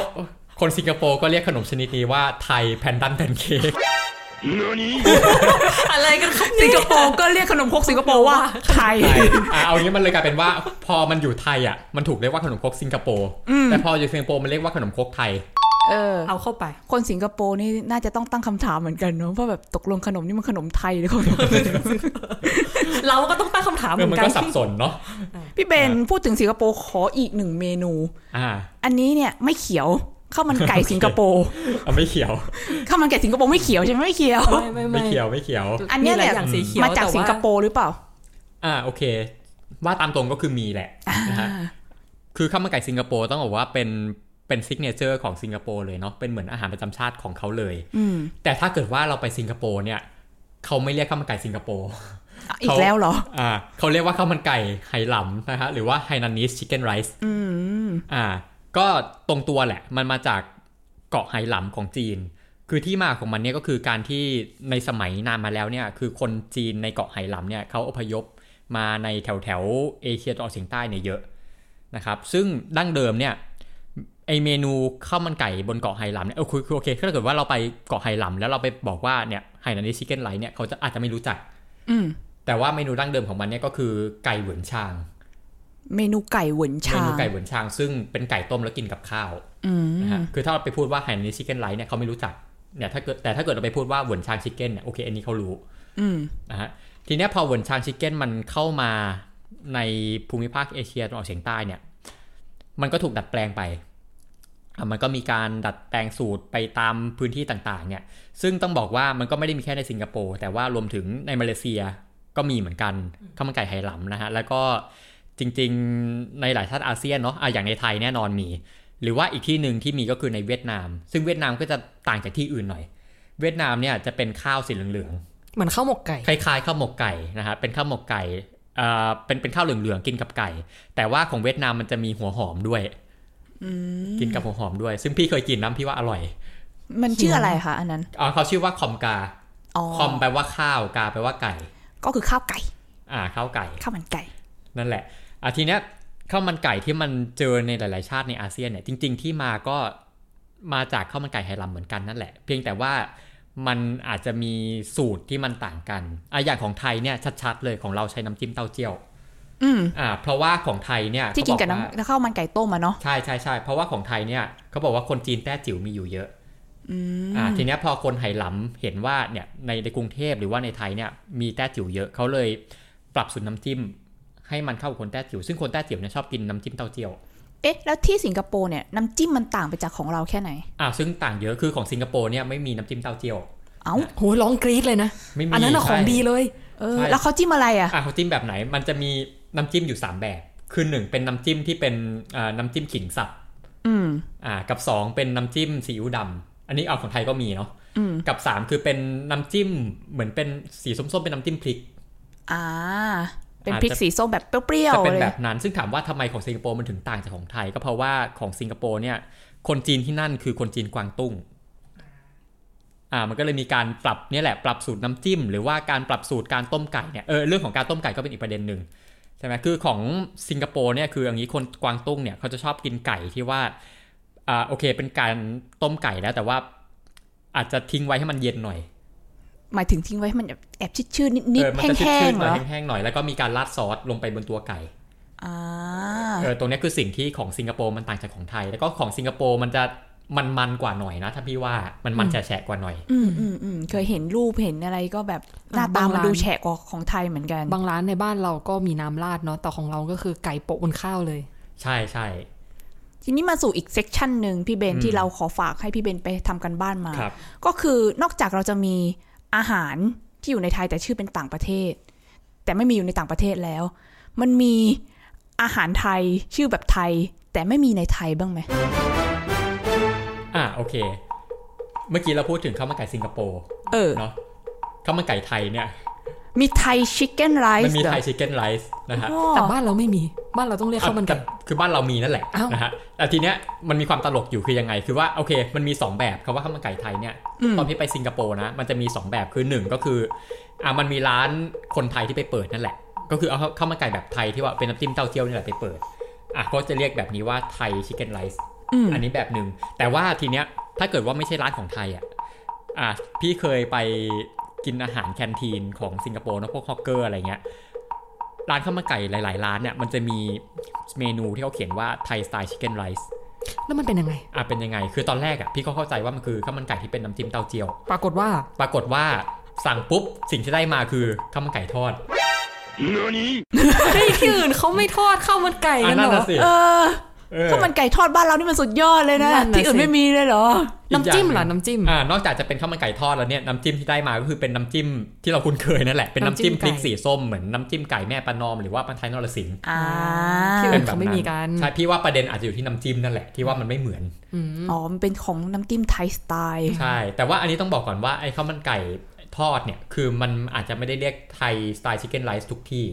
S1: คนสิงคโปร์ก็เรียกขนมชนิดนี้ว่า Thai pandan pancake
S5: อะไรกันครับ
S4: สิงคโปร์ก็เรียกขนมครกสิงคโปร์ว่าไทย
S1: ไทยอะเอางี้มันเลยกลายเป็นว่า พอมันอยู่ไทยอะมันถูกเรียกว่าขนมครกสิงคโปร์แต่พออยู่สิงคโปร์มันเรียกว่าขนมครกไทย
S4: เออ
S5: เอาเข้าไป
S4: คนสิงคโปร์นี่น่าจะต้องตั้งคำถามเหมือนกันเนาะว่าแบบตกลงขนมนี่มันขนมไทยหรือขนม
S5: เราก็ต้องตั้งคำถามเห
S1: เออ
S5: มือ
S1: มัน
S5: นกั
S1: ก็
S5: น
S1: สับสนเนาะ
S4: พี่เบนพูดถึงสิงคโปร์ขออีกหนึ่งเมนู
S1: อ่า
S4: อันนี้เนี่ยไม่เขียวข้าวมันไก่สิงคโปร์
S1: เอาไม่เขียว
S4: ข้าวมันไก่สิงคโปร์ไม่เขียวใช่ไหมไม่เขียว
S5: ไม่ไม่
S1: ไม่
S5: ไม่
S1: เขียวไม่เขียว
S4: อันเนี้ย
S5: มีหลาย
S4: เนี่ย
S5: อย่างสีเขียว
S4: มาจาก
S5: แต่ว่า
S4: สิงคโปร์หรือเปล่า
S1: อ่าโอเค ว่าตามตรงก็คือมีแหละนะฮะคือข้าวมันไก่สิงคโปร์ต้องบอกว่าเป็น เป็นซิกเนเจอร์ของสิงคโปร์เลยเนาะเป็นเหมือนอาหารประจำชาติของเขาเลย
S4: อืม
S1: แต่ถ้าเกิดว่าเราไปสิงคโปร์เนี่ยเขาไม่เรียกข้าวมันไก่สิงคโปร์
S4: อีกแล้วเหรอ
S1: อ่าเขาเรียกว่าข้าวมันไก่ไหหลำนะฮะหรือว่า Hainanese chicken rice
S4: อืม
S1: อ่า ก็ตรงตัวแหละ มันมาจากเกาะไหหลำของจีน คือที่มาของมันเนี่ยก็คือการที่ในสมัยนานมาแล้วเนี่ย คือคนจีนในเกาะไหหลำเนี่ยเขาอพยพมาในแถวแถวๆเอเชียตะวันออกเฉียงใต้เนี่ยเยอะนะครับ ซึ่งดั้งเดิมเนี่ย ไอเมนูข้าวมันไก่บนเกาะไหหลำเนี่ยเออคือคือโอเคถ้าเกิดว่าเราไปเกาะไหหลำแล้วเราไปบอกว่าเนี่ยไหนันนิชิคเก้นไรเนี่ยเขาจะอาจจะไม่รู้จัก
S4: อืม
S1: แต่ว่าเมนูดั้งเดิมของมันเนี่ยก็คือไก่เหวินชาง
S4: เมนูไก่เหวิน
S1: เม
S4: ชา
S1: นูไก่เหวินชาง ซึ่งเป็นไก่ต้มแล้วกินกับข้าว
S4: อืม
S1: นะฮะคือถ้าเราไปพูดว่าไฮนันนิชิคเก้นไรเนี่ยเขาไม่รู้จักเนี่ยถ้าเกิดแต่ถ้าเกิดเราไปพูดว่าเหวินชางชิคเก้นเนี่ยโอเคอันนี้เขารู้
S4: อืม
S1: นะฮะทีเนี้ยพอเหวินชางชิคเก้นมันเข้ามาในภูมิภาคเอเชียตะวันออกเฉียงใต้เนี่ย มันก็ถูกดัดแปลงไปอะ มันก็มีการดัดแปลงสูตรไปตามพื้นที่ต่างๆเนี่ยซึ่งต้องบอกว่ามันก็ไม่ได้มีแค่ในสิงคโปร์แต่ว่ารวมถึงในมาเลเซียก็มีเหมือนกันข้าวมันไก่ไหหลำนะฮะแล้วก็จริงๆในหลายชาติอาเซียนเนาะอะอย่างในไทยแน่นอนมี หรือว่าอีกที่หนึ่งที่มีก็คือในเวียดนาม ซึ่งเวียดนามก็จะต่างจากที่อื่นหน่อย เวียดนามเนี่ยจะเป็นข้าวสีเหลือง
S5: เหมือนข้าวหมกไก่
S1: ๆคล้ายๆข้าวหมกไก่นะฮะเป็นข้าวหมกไก่อ่าเป็นเป็นข้าวเหลืองๆกินกับไก่ แต่ว่าของเวียดนามมันจะมีหัวหอมด้วย กินกับหัวหอมด้วย ซึ่งพี่เคยกินน้ำพี่ว่าอร่อย
S4: มันชื่ออะไรคะอันนั้น
S1: อ่าเขาชื่อว่าคอมกา
S4: อ๋อ
S1: คอมแปลว่าข้าวกาแปลว่าไก่
S4: ก็คือข้าวไก่
S1: อ่าข้าวไก่
S4: ข้าวมันไก่
S1: นั่นแหละอะทีเนี้ยข้าวมันไก่ที่มันเจอในหลาย ๆ ชาติในอาเซียนเนี่ยจริง ๆ ที่มาก็มาจากข้าวมันไก่ไหหลำเหมือนกันนั่นแหละ เพียงแต่ว่ามันอาจจะมีสูตรที่มันต่างกันอะอย่างของไทยเนี่ยชัด ๆ เลยของเราใช้น้ำจิ้มเต้าเจี้ยว
S4: อืม
S1: อ่า เพราะว่าของไทยเนี่ย
S4: ที่กินกับ
S1: เขาว่า
S4: น้ำข้าวมันไก่ต้มอะเนาะ
S1: ใช่ใช่ใช่เพราะว่าของไทยเนี่ยเขาบอกว่าคนจีนแต้จิ๋วมีอยู่เยอะอ่าทีเนี้ยพอคนไหหลำเห็นว่าเนี่ยในในกรุงเทพหรือว่าในไทยเนี่ยมีแต้จิ๋วเยอะเขาเลยปรับสูตรน้ำจิ้ม ให้มันเข้ากับคนแต้จิ๋วซึ่งคนแต้จิ๋วเนี่ยชอบกินน้ำจิ้มเต้าเจี้ยว
S4: เอ๊ะแล้วที่สิงคโปร์เนี่ยน้ำจิ้มมันต่างไปจากของเราแค่ไหน
S1: อ่าซึ่งต่างเยอะคือของสิงคโปร์เนี่ยไม่มีน้ำจิ้มเต้าเจี้ยว
S4: เอ้า
S5: โหร้องกรี๊ดเลยนะ
S1: ไม่มี
S5: อันนั้นน่ะของ
S1: ใช่
S5: ดีเลย
S4: เออ
S1: ใช่
S4: แล้วเขาจิ้มอะไรอะ
S1: อ่าเขาจิ้มแบบไหนมันจะมี น้ำจิ้มอยู่3แบบ คือหนึ่งเป็นน้ำจิ้มที่เป็นอ่าน้ำจิ้มขิงสับ
S4: อืม
S1: อ่า กับ2เป็นน้ำจิ้มซีอิ๊วดำอันนี้เอาของไทยก็มีเนาะ
S4: อืม
S1: กับ3คือเป็นน้ำจิ้มเหมือนเป็นสีส้มๆเป็นน้ำจิ้มพริก
S4: อ่า เป็น
S1: อาจ
S4: พริก
S1: จะ
S4: สีส้มแบบเปรี้ยว
S1: จะ
S4: ๆ
S1: เป็น
S4: เลย
S1: แบบนั้น ซึ่งถามว่าทำไมของสิงคโปร์มันถึงต่างจากของไทย ก็เพราะว่าของสิงคโปร์เนี่ย คนจีนที่นั่นคือคนจีนกวางตุ้งอ่ามันก็เลยมีการปรับเนี่ยแหละปรับสูตรน้ำจิ้ม หรือว่าการปรับสูตรการต้มไก่เนี่ยเออเรื่องของการต้มไก่ก็เป็นอีกประเด็นหนึ่ง ใช่ไหมคือของสิงคโปร์เนี่ยคืออย่างนี้คนกวางตุ้งเนี่ยเขาจะชอบกินไก่ที่ว่าอ่าโอเค เป็นการต้มไก่แล้ว แต่ว่าอาจจะทิ้งไว้ให้มันเย็นหน่อย
S4: หมายถึงทิ้งไว้ให้มันแบบแอบชืดๆนิด
S1: เออ
S4: ๆ
S1: มั
S4: แห้
S1: จะชื
S4: ง
S1: ด
S4: ๆ
S1: ๆห
S4: เห
S1: น่
S4: ร
S1: อย
S4: อ
S1: แห้งๆหน่อยแล้วก็มีการราดซอสลงไปบนตัวไก่
S4: อ่า
S1: เออตรงเนี้ยคือสิ่งที่ของสิงคโปร์มันต่างจากของไทย แล้วก็ของสิงคโปร์มันจะ มันมันๆกว่าหน่อยนะถ้าพี่ว่ามันมันแฉะๆกว่าหน่อย
S4: อืมอืมอืมเคยเห็นรูปเห็นอะไรก็แบบหน้าตา
S5: บาง
S4: มัน
S5: ร้าน
S4: ดูแฉะกว่าของไทยเหมือนกัน
S5: บางร้านในบ้านเราก็มีน้ำราดเนาะแต่ของเราก็คือไก่โปะบนข้าวเลย
S1: ใช่ใช่
S4: ทีนี้มาสู่อีกเซกชันหนึ่งพี่เบน
S1: อืม
S4: ที่เราขอฝากให้พี่เบนไปทำกันบ้านมา
S1: ครับ
S4: ก็คือนอกจากเราจะมีอาหารที่อยู่ในไทยแต่ชื่อเป็นต่างประเทศ แต่ไม่มีอยู่ในต่างประเทศแล้ว มันมีอาหารไทยชื่อแบบไทย แต่ไม่มีในไทยบ้างไหม
S1: อะ โอเค เมื่อกี้เราพูดถึงข้าวมันไก่สิงคโปร์
S4: เออ
S1: เนาะข้าวมันไก่ไทยเนี่ย
S4: มีไทยชิคเก้นไร
S1: มัน
S4: ซ์
S1: มี
S4: เหรอ
S1: ไทยชิคเก้นไรซ์นะฮะ
S4: อ๋อ
S5: แต่บ้านเราไม่มีบ้านเราต้องเรียกข้าวมันไก่
S1: แต่คือบ้านเรามีนั่นแหละ
S5: อ้าว
S1: นะฮะแต่ทีเนี้ยมันมีความตลกอยู่คือยังไง คือว่าโอเค มันมี 2 แบบคำว่าข้าวมันไก่ไทยเนี่ย
S4: อืม
S1: ตอนที่ไปสิงคโปร์นะมันจะมี 2 แบบคือ 1 ก็คืออะมันมีร้านคนไทยที่ไปเปิดนั่นแหละ ก็คือเอาข้าวมันไก่แบบไทยที่ว่าเป็นน้ำจิ้มเต้าเจี้ยวนี่แหละไปเปิดอะก็จะเรียกแบบนี้ว่าไทยชิคเก้นไรซ์
S4: อืม
S1: อันนี้แบบหนึ่งแต่ว่าทีเนี้ยถ้าเกิดว่าไม่ใช่ร้านของไทยอะอะพี่เคยไปกินอาหารแคนทีนของสิงคโปร์นะพวกฮอกเกอร์อะไรเงี้ยร้านข้าวมันไก่หลาย ๆ ร้านเนี่ยมันจะมีเมนูที่เขาเขียนว่าไทยสไตล์ชิคเก้นไรซ์
S5: แล้วมันเป็นยังไง
S1: อะเป็นยังไง คือตอนแรกอะพี่ก็เข้าใจว่ามันคือข้าวมันไก่ที่เป็นน้ำจิ้มเต้าเจี้ยว
S5: ปรากฏว่า
S1: ปรากฏว่าสั่งปุ๊บสิ่งที่ได้มาคือข้าวมันไก่ทอด
S5: เฮ้ยที่อื่นเขาไม่ทอดข้าวมันไก่
S1: อั
S5: กันน
S1: นั้น
S5: เหร
S1: น่ะ
S5: อ
S1: สิ
S4: เออ
S1: เออ
S4: ข้าวมันไก่ทอดบ้านเรานี่มันสุดยอดเลยนะ
S5: นั่นน่ะ
S4: ที่อื่น
S5: สิ
S4: ไม่มีเลยเหรอ
S5: น้ำจิ้มเหรอ น้ำจิ้ม
S1: อ่านอกจากจะเป็นข้าวมันไก่ทอดแล้วเนี่ยน้ำจิ้มที่ได้มาก็คือเป็นน้ำจิ้มที่เราคุ้นเคยนั่นแหละ เป็นน้ำจิ้ม
S5: น้ำจิ้ม
S1: พริก
S5: ไก่
S1: สีส้มเหมือนน้ำจิ้มไก่แม่ปานอมหรือว่าปันไทยนรสิงห์
S4: อ่า
S5: ที่
S1: เป็
S5: อื่
S1: น
S5: น
S1: แบบ
S5: เขาไม่มีกัน
S1: ใช่พี่ว่าประเด็นอาจจะอยู่ที่น้ำจิ้มนั่นแหละที่ว่ามันไม่เหมือน
S4: อ๋อมันเป็นของน้ำจิ้มไทยสไตล์
S1: ใช่แต่ว่าอันนี้ต้องบอกก่อนว่าไอ้ข้าวมันไก่ ทอดเนี่ยคือมันอาจจะไม่ได้เรียก Thai style chicken rice ทุกที่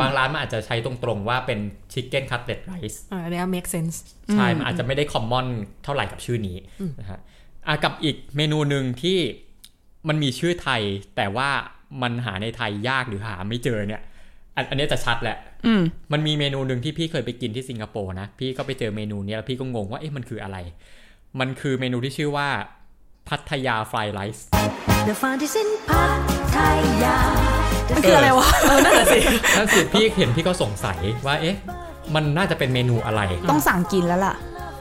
S1: บางร้านมันอาจจะใช้ตรงๆว่าเป็น chicken cutlet rice
S5: อ่าอันเนี้ย make sense
S1: ใช่ มันอาจจะไม่ได้ common เท่าไหร่กับชื่อนี้นะฮะอะกับอีกเมนูหนึ่งที่มันมีชื่อไทย แต่ว่ามันหาในไทยยากหรือหาไม่เจอเนี่ยอันอันนี้จะชัดแหละ
S4: อืม
S1: มันมีเมนูหนึ่งที่พี่เคยไปกินที่สิงคโปร์นะ พี่ก็ไปเจอเมนูเนี้ยแล้วพี่ก็งงว่าเอ๊ะมันคืออะไร มันคือเมนูที่ชื่อว่า พัทยาฟรายไรซ์
S2: The fun is in Pattaya.
S4: มันคืออะไรวะ
S5: เออนั่นแหละสิ
S1: นั่นสิพี่เห็นพี่ก็สงสัยว่าเอ๊ะ มันน่าจะเป็นเมนูอะไร
S4: ต้องสั่งกินแล้วล่ะ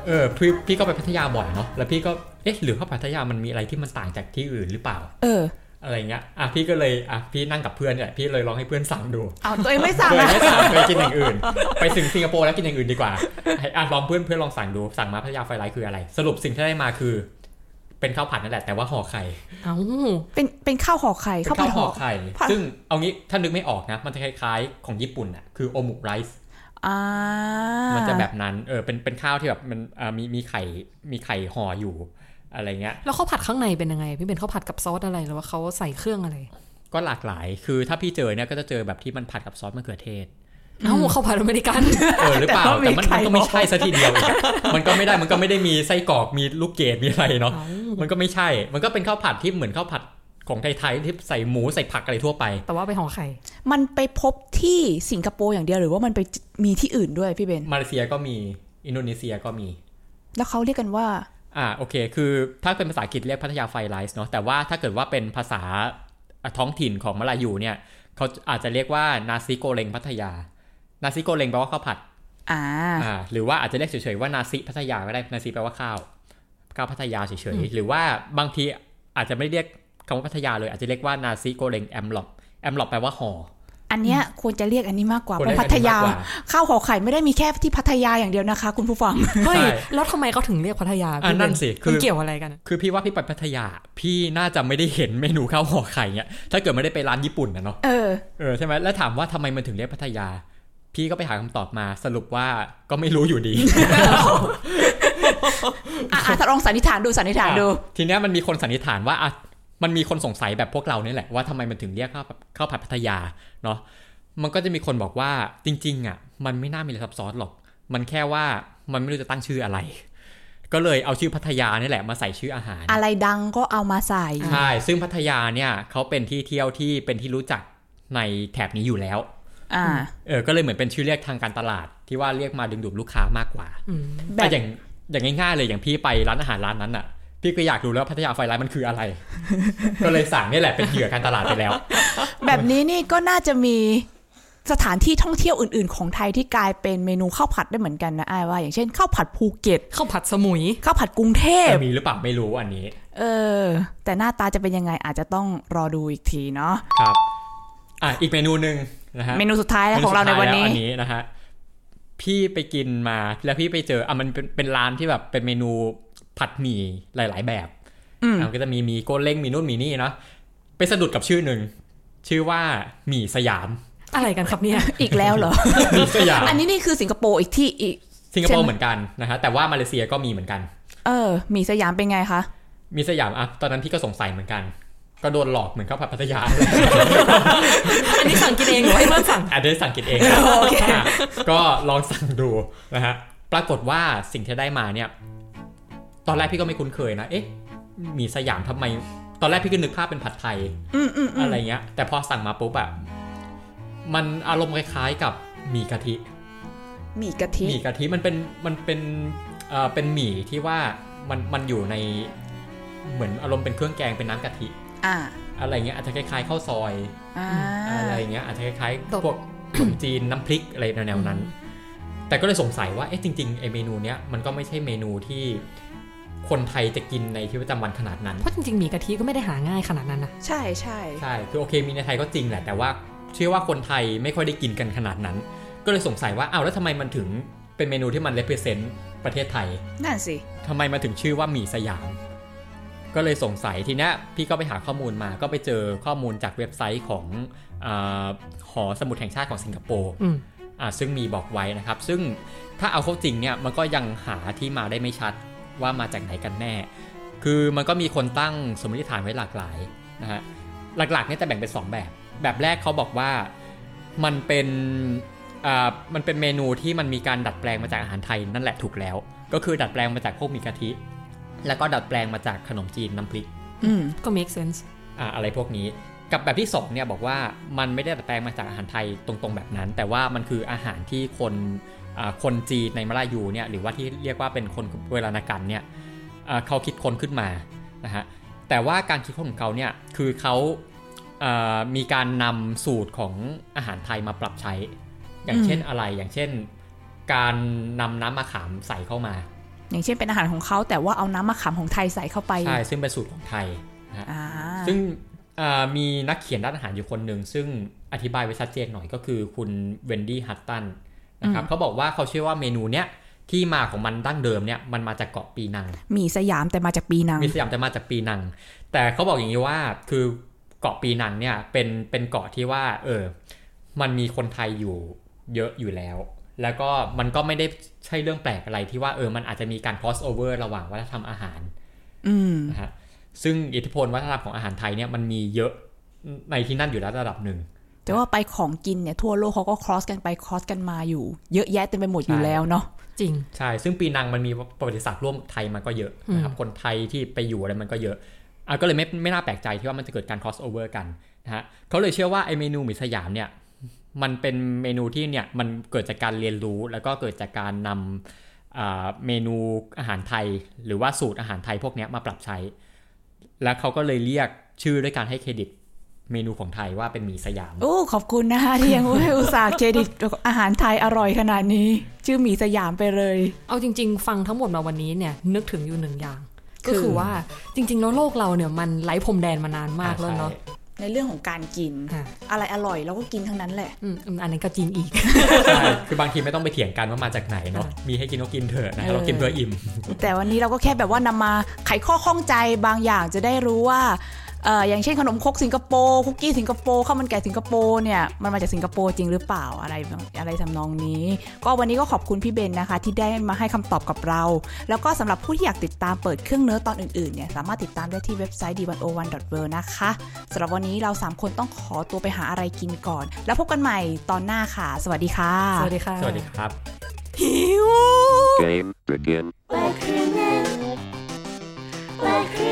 S1: เออพี่พี่ก็ไปพัทยาบ่อยเนาะแล้วพี่ก็เอ๊ะหรือว่าพัทยามันมีอะไรที่มันต่างจากที่อื่นหรือเปล่า
S4: เออ
S1: อะไรเงี้ย อะพี่ก็เลย อะพี่นั่งกับเพื่อนเนี่ยพี่เลยลองให้เพื่อนสั่งดู
S4: เอาตัวเองไม่สั่ง
S1: เคย
S4: อะ
S1: ไม่สั่งเคยกินอย่างอื่น ไปถึงสิงคโปร์แล้วกินอย่างอื่นดีกว่าให้อะลองเพื่อนเพื่อนลองสั่งดู สั่งมาพัทยาไฟไลท์คืออะไร สรุปสิ่งที่ได้มาคือ เป็นข้าวผัดนั่นแหละแต่ว่าห่อไข่
S5: เอ้า
S4: เป็นเป็นข้าวห่อไข่
S1: เป็น
S4: ข้าว
S1: ข้า
S4: ผั
S1: ว
S4: ด
S1: ห่
S4: ห่
S1: อ
S4: อ
S1: ไข่
S4: ผัด
S1: ซึ่งเอางี้ถ้านึกไม่ออกนะ มันจะคล้ายๆ ของญี่ปุ่นอะคือโอมุไรซ์
S4: อ่า
S1: มั
S4: มัน
S1: จะแบบนั้นเออเป็นเป็นข้าวที่แบบมันอ่ามีมีไข่มีไข่ห่ออยู่อะไรเงี้ย
S5: แล้วข้าวผัดข้างในเป็นยังไง พี่เป็นข้าวผัดกับซอสอะไรหรือว่าเขาใส่เครื่องอะไร
S1: ก็หลากหลายคือถ้าพี่เจอเนี่ยก็จะเจอแบบที่มันผัดกับซอสมะเขือเทศ
S5: เอ้าข้าวผัดอเมริกัน
S1: เออหรือเปล่า
S4: แต่ว่ามี
S1: แต่มัน
S4: ไข่
S1: มันก็ไม่
S4: ห่อ
S1: ใช่ซะทีเดียวอีกมันก็ไม่ได้มันก็ไม่ได้มีไส้กรอกมีลูกเกดมีอะไรเนาะ
S5: เอ้า
S1: มันก็ไม่ใช่ มันก็เป็นข้าวผัดที่เหมือนข้าวผัดของไทยๆที่ใส่หมูใส่ผักอะไรทั่วไป
S5: แต่ว่าไปห่อไข่
S4: มันไปพบที่สิงคโปร์อย่างเดียวหรือว่ามันไปมีที่อื่นด้วยพี่เบน
S1: มาเลเซียก็มีอินโดนีเซียก็มี
S4: แล้วเขาเรียกกันว่า
S1: อ่าโอเค คือถ้าเป็นภาษาอังกฤษเรียก Pattaya fried rice เนาะแต่ว่าถ้าเกิดว่าเป็นภาษาอะท้องถิ่นของมาลายูเนี่ยเขาอาจจะเรียกว่า nasi goreng Pattaya nasi goreng แปลว่าข้าวผัด
S4: อ่า
S1: อ่า หรือว่าอาจจะเรียกเฉยๆว่า nasi Pattaya ก็ได้ nasi แปลว่าข้าวข้าวพัทยาเฉยๆหรือว่าบางทีอาจจะไม่เรียกคำว่าพัทยาเลยอาจจะเรียกว่า nasi goreng amplop amplop แปลว่าห่อ
S4: อันเนี้ยควรจะเรียกอันนี้มากกว่า
S1: ควร
S4: เพ
S1: เรียก
S4: ราะพัทยา
S1: อันนี้มากกว่า
S4: ข้าวห่อไข่ไม่ได้มีแค่ที่พัทยาอย่างเดียวนะคะ คุณผู้ฟัง
S5: เฮ้ย
S1: ใช่
S5: แล้วทำไมเขาถึงเรียกพัทยา
S1: อะ
S5: พี่เบ
S1: นั่นสิคือ
S5: มันเกี่ยวอะไรกัน
S1: คือพี่ว่าพี่ไปพัทยา พี่น่าจะไม่ได้เห็นเมนูข้าวห่อไข่เนี่ยถ้าเกิดไม่ได้ไปร้านญี่ปุ่นนะเนาะ
S4: เออ
S1: เออใช่ไหมแล้วถามว่าทำไมมันถึงเรียกพัทยา พี่ก็ไปหาคำตอบมาสรุปว่าก็ไม่รู้อยู่ดี
S4: อะอะถ้าลองสันนิษฐานดูสันนิษฐานดู
S1: อะทีเนี้ยมันมีคนสันนิษฐานว่าอะมันมีคนสงสัยแบบพวกเราเนี่ยแหละว่าทำไมมันถึงเรียกข้าวผัดข้าวผัดพัทยาเนาะมันก็จะมีคนบอกว่าจริง ๆ อะ มันไม่น่ามีอะไรซับซ้อนหรอก มันแค่ว่ามันไม่รู้จะตั้งชื่ออะไร ก็เลยเอาชื่อพัทยานี่แหละมาใส่ชื่ออาหาร
S4: อะไรดังก็เอามาใส่
S1: ใช่ซึ่งพัทยาเนี่ยเขาเป็นที่เที่ยวที่เป็นที่รู้จักในแถบนี้อยู่แล้ว
S4: อ่า
S1: เออก็เลยเหมือนเป็นชื่อเรียกทางการตลาด ที่ว่าเรียกมาดึงดูดลูกค้ามากกว่า
S4: แบ
S1: แต่
S4: บ
S1: อย่างอย่างง่ายๆเลยอย่างพี่ไปร้านอาหารร้านนั้นอะพี่ก็อยากรู้แล้วพัทยาไฟไลท์มันคืออะไร ก็เลยสั่งนี่แหละเป็นเหยื่อการตลาดไปแล้ว
S4: แบบนี้นี่ก็น่าจะมีสถานที่ท่องเที่ยวอื่น ๆ ของไทยที่กลายเป็นเมนูข้าวผัดได้เหมือนกันนะอ้ายว่า อย่างเช่นข้าวผัดภูเก็ต
S5: ข้าวผัดสมุย
S4: ข้าวผัดกรุงเทพ
S1: จะมีหรือเปล่าไม่รู้อันนี้
S4: เออ แต่หน้าตาจะเป็นยังไงอาจจะต้องรอดูอีกทีเนาะ
S1: ครับ อะอีกเมนูหนึ่ง นะฮะ
S4: เมนูสุดท้ายแล้วของเราในวันนี้
S1: มสุดท้ายแล้อันนี้นะฮะพี่ไปกินมาแล้วพี่ไปเจออะมันเป็นเป็นร้านที่แบบเป็นเมนูผัดหมี่หลาย ๆ แบบ
S4: อืม
S1: อะมันก็จะมีมีโกเล้งมีนู่นมีนี่เนาะไปสะดุดกับชื่อหนึ่งชื่อว่าหมี่สยาม
S5: อะไรกันครับเนี่ย
S4: อีกแล้วเหรอ
S1: หมี่สยาม
S4: อันนี้นี่คือสิงคโปร์อีกที่อีก
S1: สิงคโป
S4: ใช่
S1: ร์
S4: ไหม
S1: เหมือนกันนะฮะแต่ว่ามาเลเซียก็มีเหมือนกัน
S4: เออหมีสยามเป็นไงคะ
S1: มีสยามอะตอนนั้นพี่ก็สงสัยเหมือนกัน ก็โดนหลอกเหมือนข้าวผัดพัทยา
S5: อันนี้สั่งกินเองหรือให้เพื่อนสั่ง
S1: อาจจะได้สั่งกินเอง
S4: โอเค
S1: อะก็ลองสั่งดูนะฮะ ปรากฏว่าสิ่งที่ได้มาเนี่ย ตอนแรกพี่ก็ไม่คุ้นเคยนะ เอ๊ะ มีสยามทำไม ตอนแรกพี่ก็นึกภาพเป็นผัดไทย
S4: อืมอืมอืม
S1: อะไรเงี้ย แต่พอสั่งมาปุ๊บแบบมันอารมณ์คล้ายๆกับหมี่กะทิ
S4: หมี่กะทิ
S1: หมี่กะทิมันเป็นมันเป็นเอ่อเป็นหมี่ที่ว่ามันมันอยู่ในเหมือนอารมณ์เป็นเครื่องแกงเป็นน้ำกะทิ
S4: อ่า
S1: อะไรเงี้ยอาจจะคล้ายๆข้าวซอย
S4: อ่า
S1: อะไรเงี้ยอาจจะคล้าย
S5: ตบ
S1: ๆพวกขนมจีนน้ำพริกอะไรแนวๆนั้น แต่ก็เลยสงสัยว่าเอ๊ะจริงๆไอเมนูเนี้ยมันก็ไม่ใช่เมนูที่คนไทยจะกินในชีวิตประจำวันขนาดนั้น
S5: เพราะจริงๆหมีกะทิก็ไม่ได้หาง่ายขนาดนั้นนะ
S4: ใช่ใช่
S1: ใช่คือโอเคมีในไทยก็จริงแหละแต่ว่าเชื่อว่าคนไทยไม่ค่อยได้กินกันขนาดนั้น ก็เลยสงสัยว่าอ้าวแล้วทำไมมันถึงเป็นเมนูที่มัน represent ประเทศไทย
S4: นั่นสิ
S1: ทำไมมาถึงชื่อว่าหมี่สยาม ก็เลยสงสัยทีเนี้ยพี่ก็ไปหาข้อมูลมา ก็ไปเจอข้อมูลจากเว็บไซต์ของอาหอสมุดแห่งชาติของสิงคโปร์
S5: อืม
S1: อ่าซึ่งมีบอกไว้นะครับ ซึ่งถ้าเอาเข้าจริงเนี่ยมันก็ยังหาที่มาได้ไม่ชัดว่ามาจากไหนกันแน่ คือมันก็มีคนตั้งสมมติฐานไว้หลากหลายนะฮะ หลักๆเนี่ยจะแบ่งเป็น 2 แบบ แบบแรกเขาบอกว่ามันเป็นอ่ามันเป็นเมนูที่มันมีการดัดแปลงมาจากอาหารไทยนั่นแหละถูกแล้ว ก็คือดัดแปลงมาจากพวกหมีกะทิ แล้วก็ดัดแปลงมาจากขนมจีนน้ำพริก
S4: อืม
S5: ก็ make sense
S1: อ่าอะไรพวกนี้กับแบบที่สองเนี่ยบอกว่ามันไม่ได้ดัดแปลงมาจากอาหารไทยตรงๆแบบนั้น แต่ว่ามันคืออาหารที่คนอ่าคนจีนในมาลายูเนี่ยหรือว่าที่เรียกว่าเป็นคนเวลานากันเนี่ยอ่าเขาคิดค้นขึ้นมานะฮะแต่ว่าการคิดค้นของเขาเนี่ยคือเขาอ่ามีการนำสูตรของอาหารไทยมาปรับใช้ อย่างเช่นอะไรอย่างเช่น การนำน้ำมะขามใส่เข้ามา
S4: อย่างเช่นเป็นอาหารของเขาแต่ว่าเอาน้ำมะขามของไทยใส่เข้าไป
S1: ใช่ ซึ่งเป็นสูตรของไทยนะฮะ
S4: อ่า
S1: ซึ่งอ่ามีนักเขียนด้านอาหารอยู่คนหนึ่ง ซึ่งอธิบายไว้ชัดเจนหน่อยก็คือคุณเวนดี้ฮัตตันนะครับเขาบอกว่าเขาเชื่อว่าเมนูเนี้ยที่มาของมันดั้งเดิมเนี่ยมันมาจากเกาะปีนัง
S4: หมีสยามแต่มาจากปีนัง
S1: มีสยามแต่มาจากปีนัง แต่เขาบอกอย่างนี้ว่าคือเกาะปีนังเนี่ยเป็นเป็นเกาะที่ว่า เออ มันมีคนไทยอยู่เยอะอยู่แล้ว แล้วก็มันก็ไม่ได้ใช่เรื่องแปลกอะไรที่ว่าเออมันอาจจะมีการ cross over ระหว่างวัฒนธรรมอาหาร
S4: อืม
S1: นะฮะซึ่งอิทธิพลวัฒนธรรมของอาหารไทยเนี่ยมันมีเยอะในที่นั่นอยู่แล้วระดับหนึ่ง
S4: แต่ว่าไปของกินเนี่ยทั่วโลกเขาก็ cross กันไป cross กันมาอยู่ เยอะแยะเต็มไปหมดอยู่
S1: ใช่
S4: แล้วเนาะ
S5: จริง
S1: ใช่ ซึ่งปีนังมันมีประวัติศาสตร์ร่วมไทยมันก็เยอะนะครับคนไทยที่ไปอยู่อะไรมันก็เยอะอะก็เลยไม่ไม่น่าแปลกใจที่ว่ามันจะเกิดการ cross over กันนะฮะเขาเลยเชื่อว่าไอเมนูหมี่สยามเนี่ย มันเป็นเมนูที่เนี่ยมันเกิดจากการเรียนรู้ แล้วก็เกิดจากการนำอ่าเมนูอาหารไทย หรือว่าสูตรอาหารไทยพวกเนี้ยมาปรับใช้ แล้วเขาก็เลยเรียกชื่อด้วยการให้เครดิตเมนูของไทยว่าเป็นหมี่สยาม
S4: โอ้ ขอบคุณนะคะที่ยังให้อุตส่าห์เครดิตอาหารไทยอร่อยขนาดนี้ ชื่อหมีสยามไปเลย
S5: เอาจริง ๆ ฟังทั้งหมดมาวันนี้เนี่ย นึกถึงอยู่หนึ่งอย่าง
S4: คือ
S5: ก็คือว่าจริง ๆ แล้วโลกเราเนี่ยมันไร้พรมแดนมานานมากแล้วเนาะ
S4: ในเรื่องของการกิน
S5: อะ
S4: อะไรอร่อยเราก็กินทั้งนั้นแหละ
S5: อืมอันนั้นก็จริงอีก
S1: ใช่คือบางทีไม่ต้องไปเถียงกันว่ามาจากไหนเนาะมีให้กินก็กินเถอะนะ
S4: เออ
S1: เรากินเพื่ออิ่ม
S4: แต่วันนี้เราก็แค่แบบว่านำมาไขข้อข้องใจบางอย่างจะได้รู้ว่าเอย่างเช่นขนมคกสิงคโปร์คุกกี้สิงคโปร์ข้าวมันไก่สิงคโปร์เนี่ยมันมาจากสิงคโปร์จริงหรือเปล่าอะไรอะไรทำนองนี้ ก็วันนี้ก็ขอบคุณพี่เบนนะคะ ที่ได้มาให้คำตอบกับเรา แล้วก็สำหรับผู้ที่อยากติดตามเปิดเครื่องเนื้อตอนอื่นๆเนี่ยสามารถติดตามได้ที่เว็บไซต์ d 1 0 1 w นะคะสำหรับวันนี้เรา 3 คนต้องขอตัวไปหาอะไรกินก่อน แล้วพบกันใหม่ตอนหน้าค่ะ สวัสดีค่ะ
S5: สวัสดีค่ะ
S1: สวัสดีครับ
S4: หิว
S7: Game begin
S2: เปิดเครื่องเ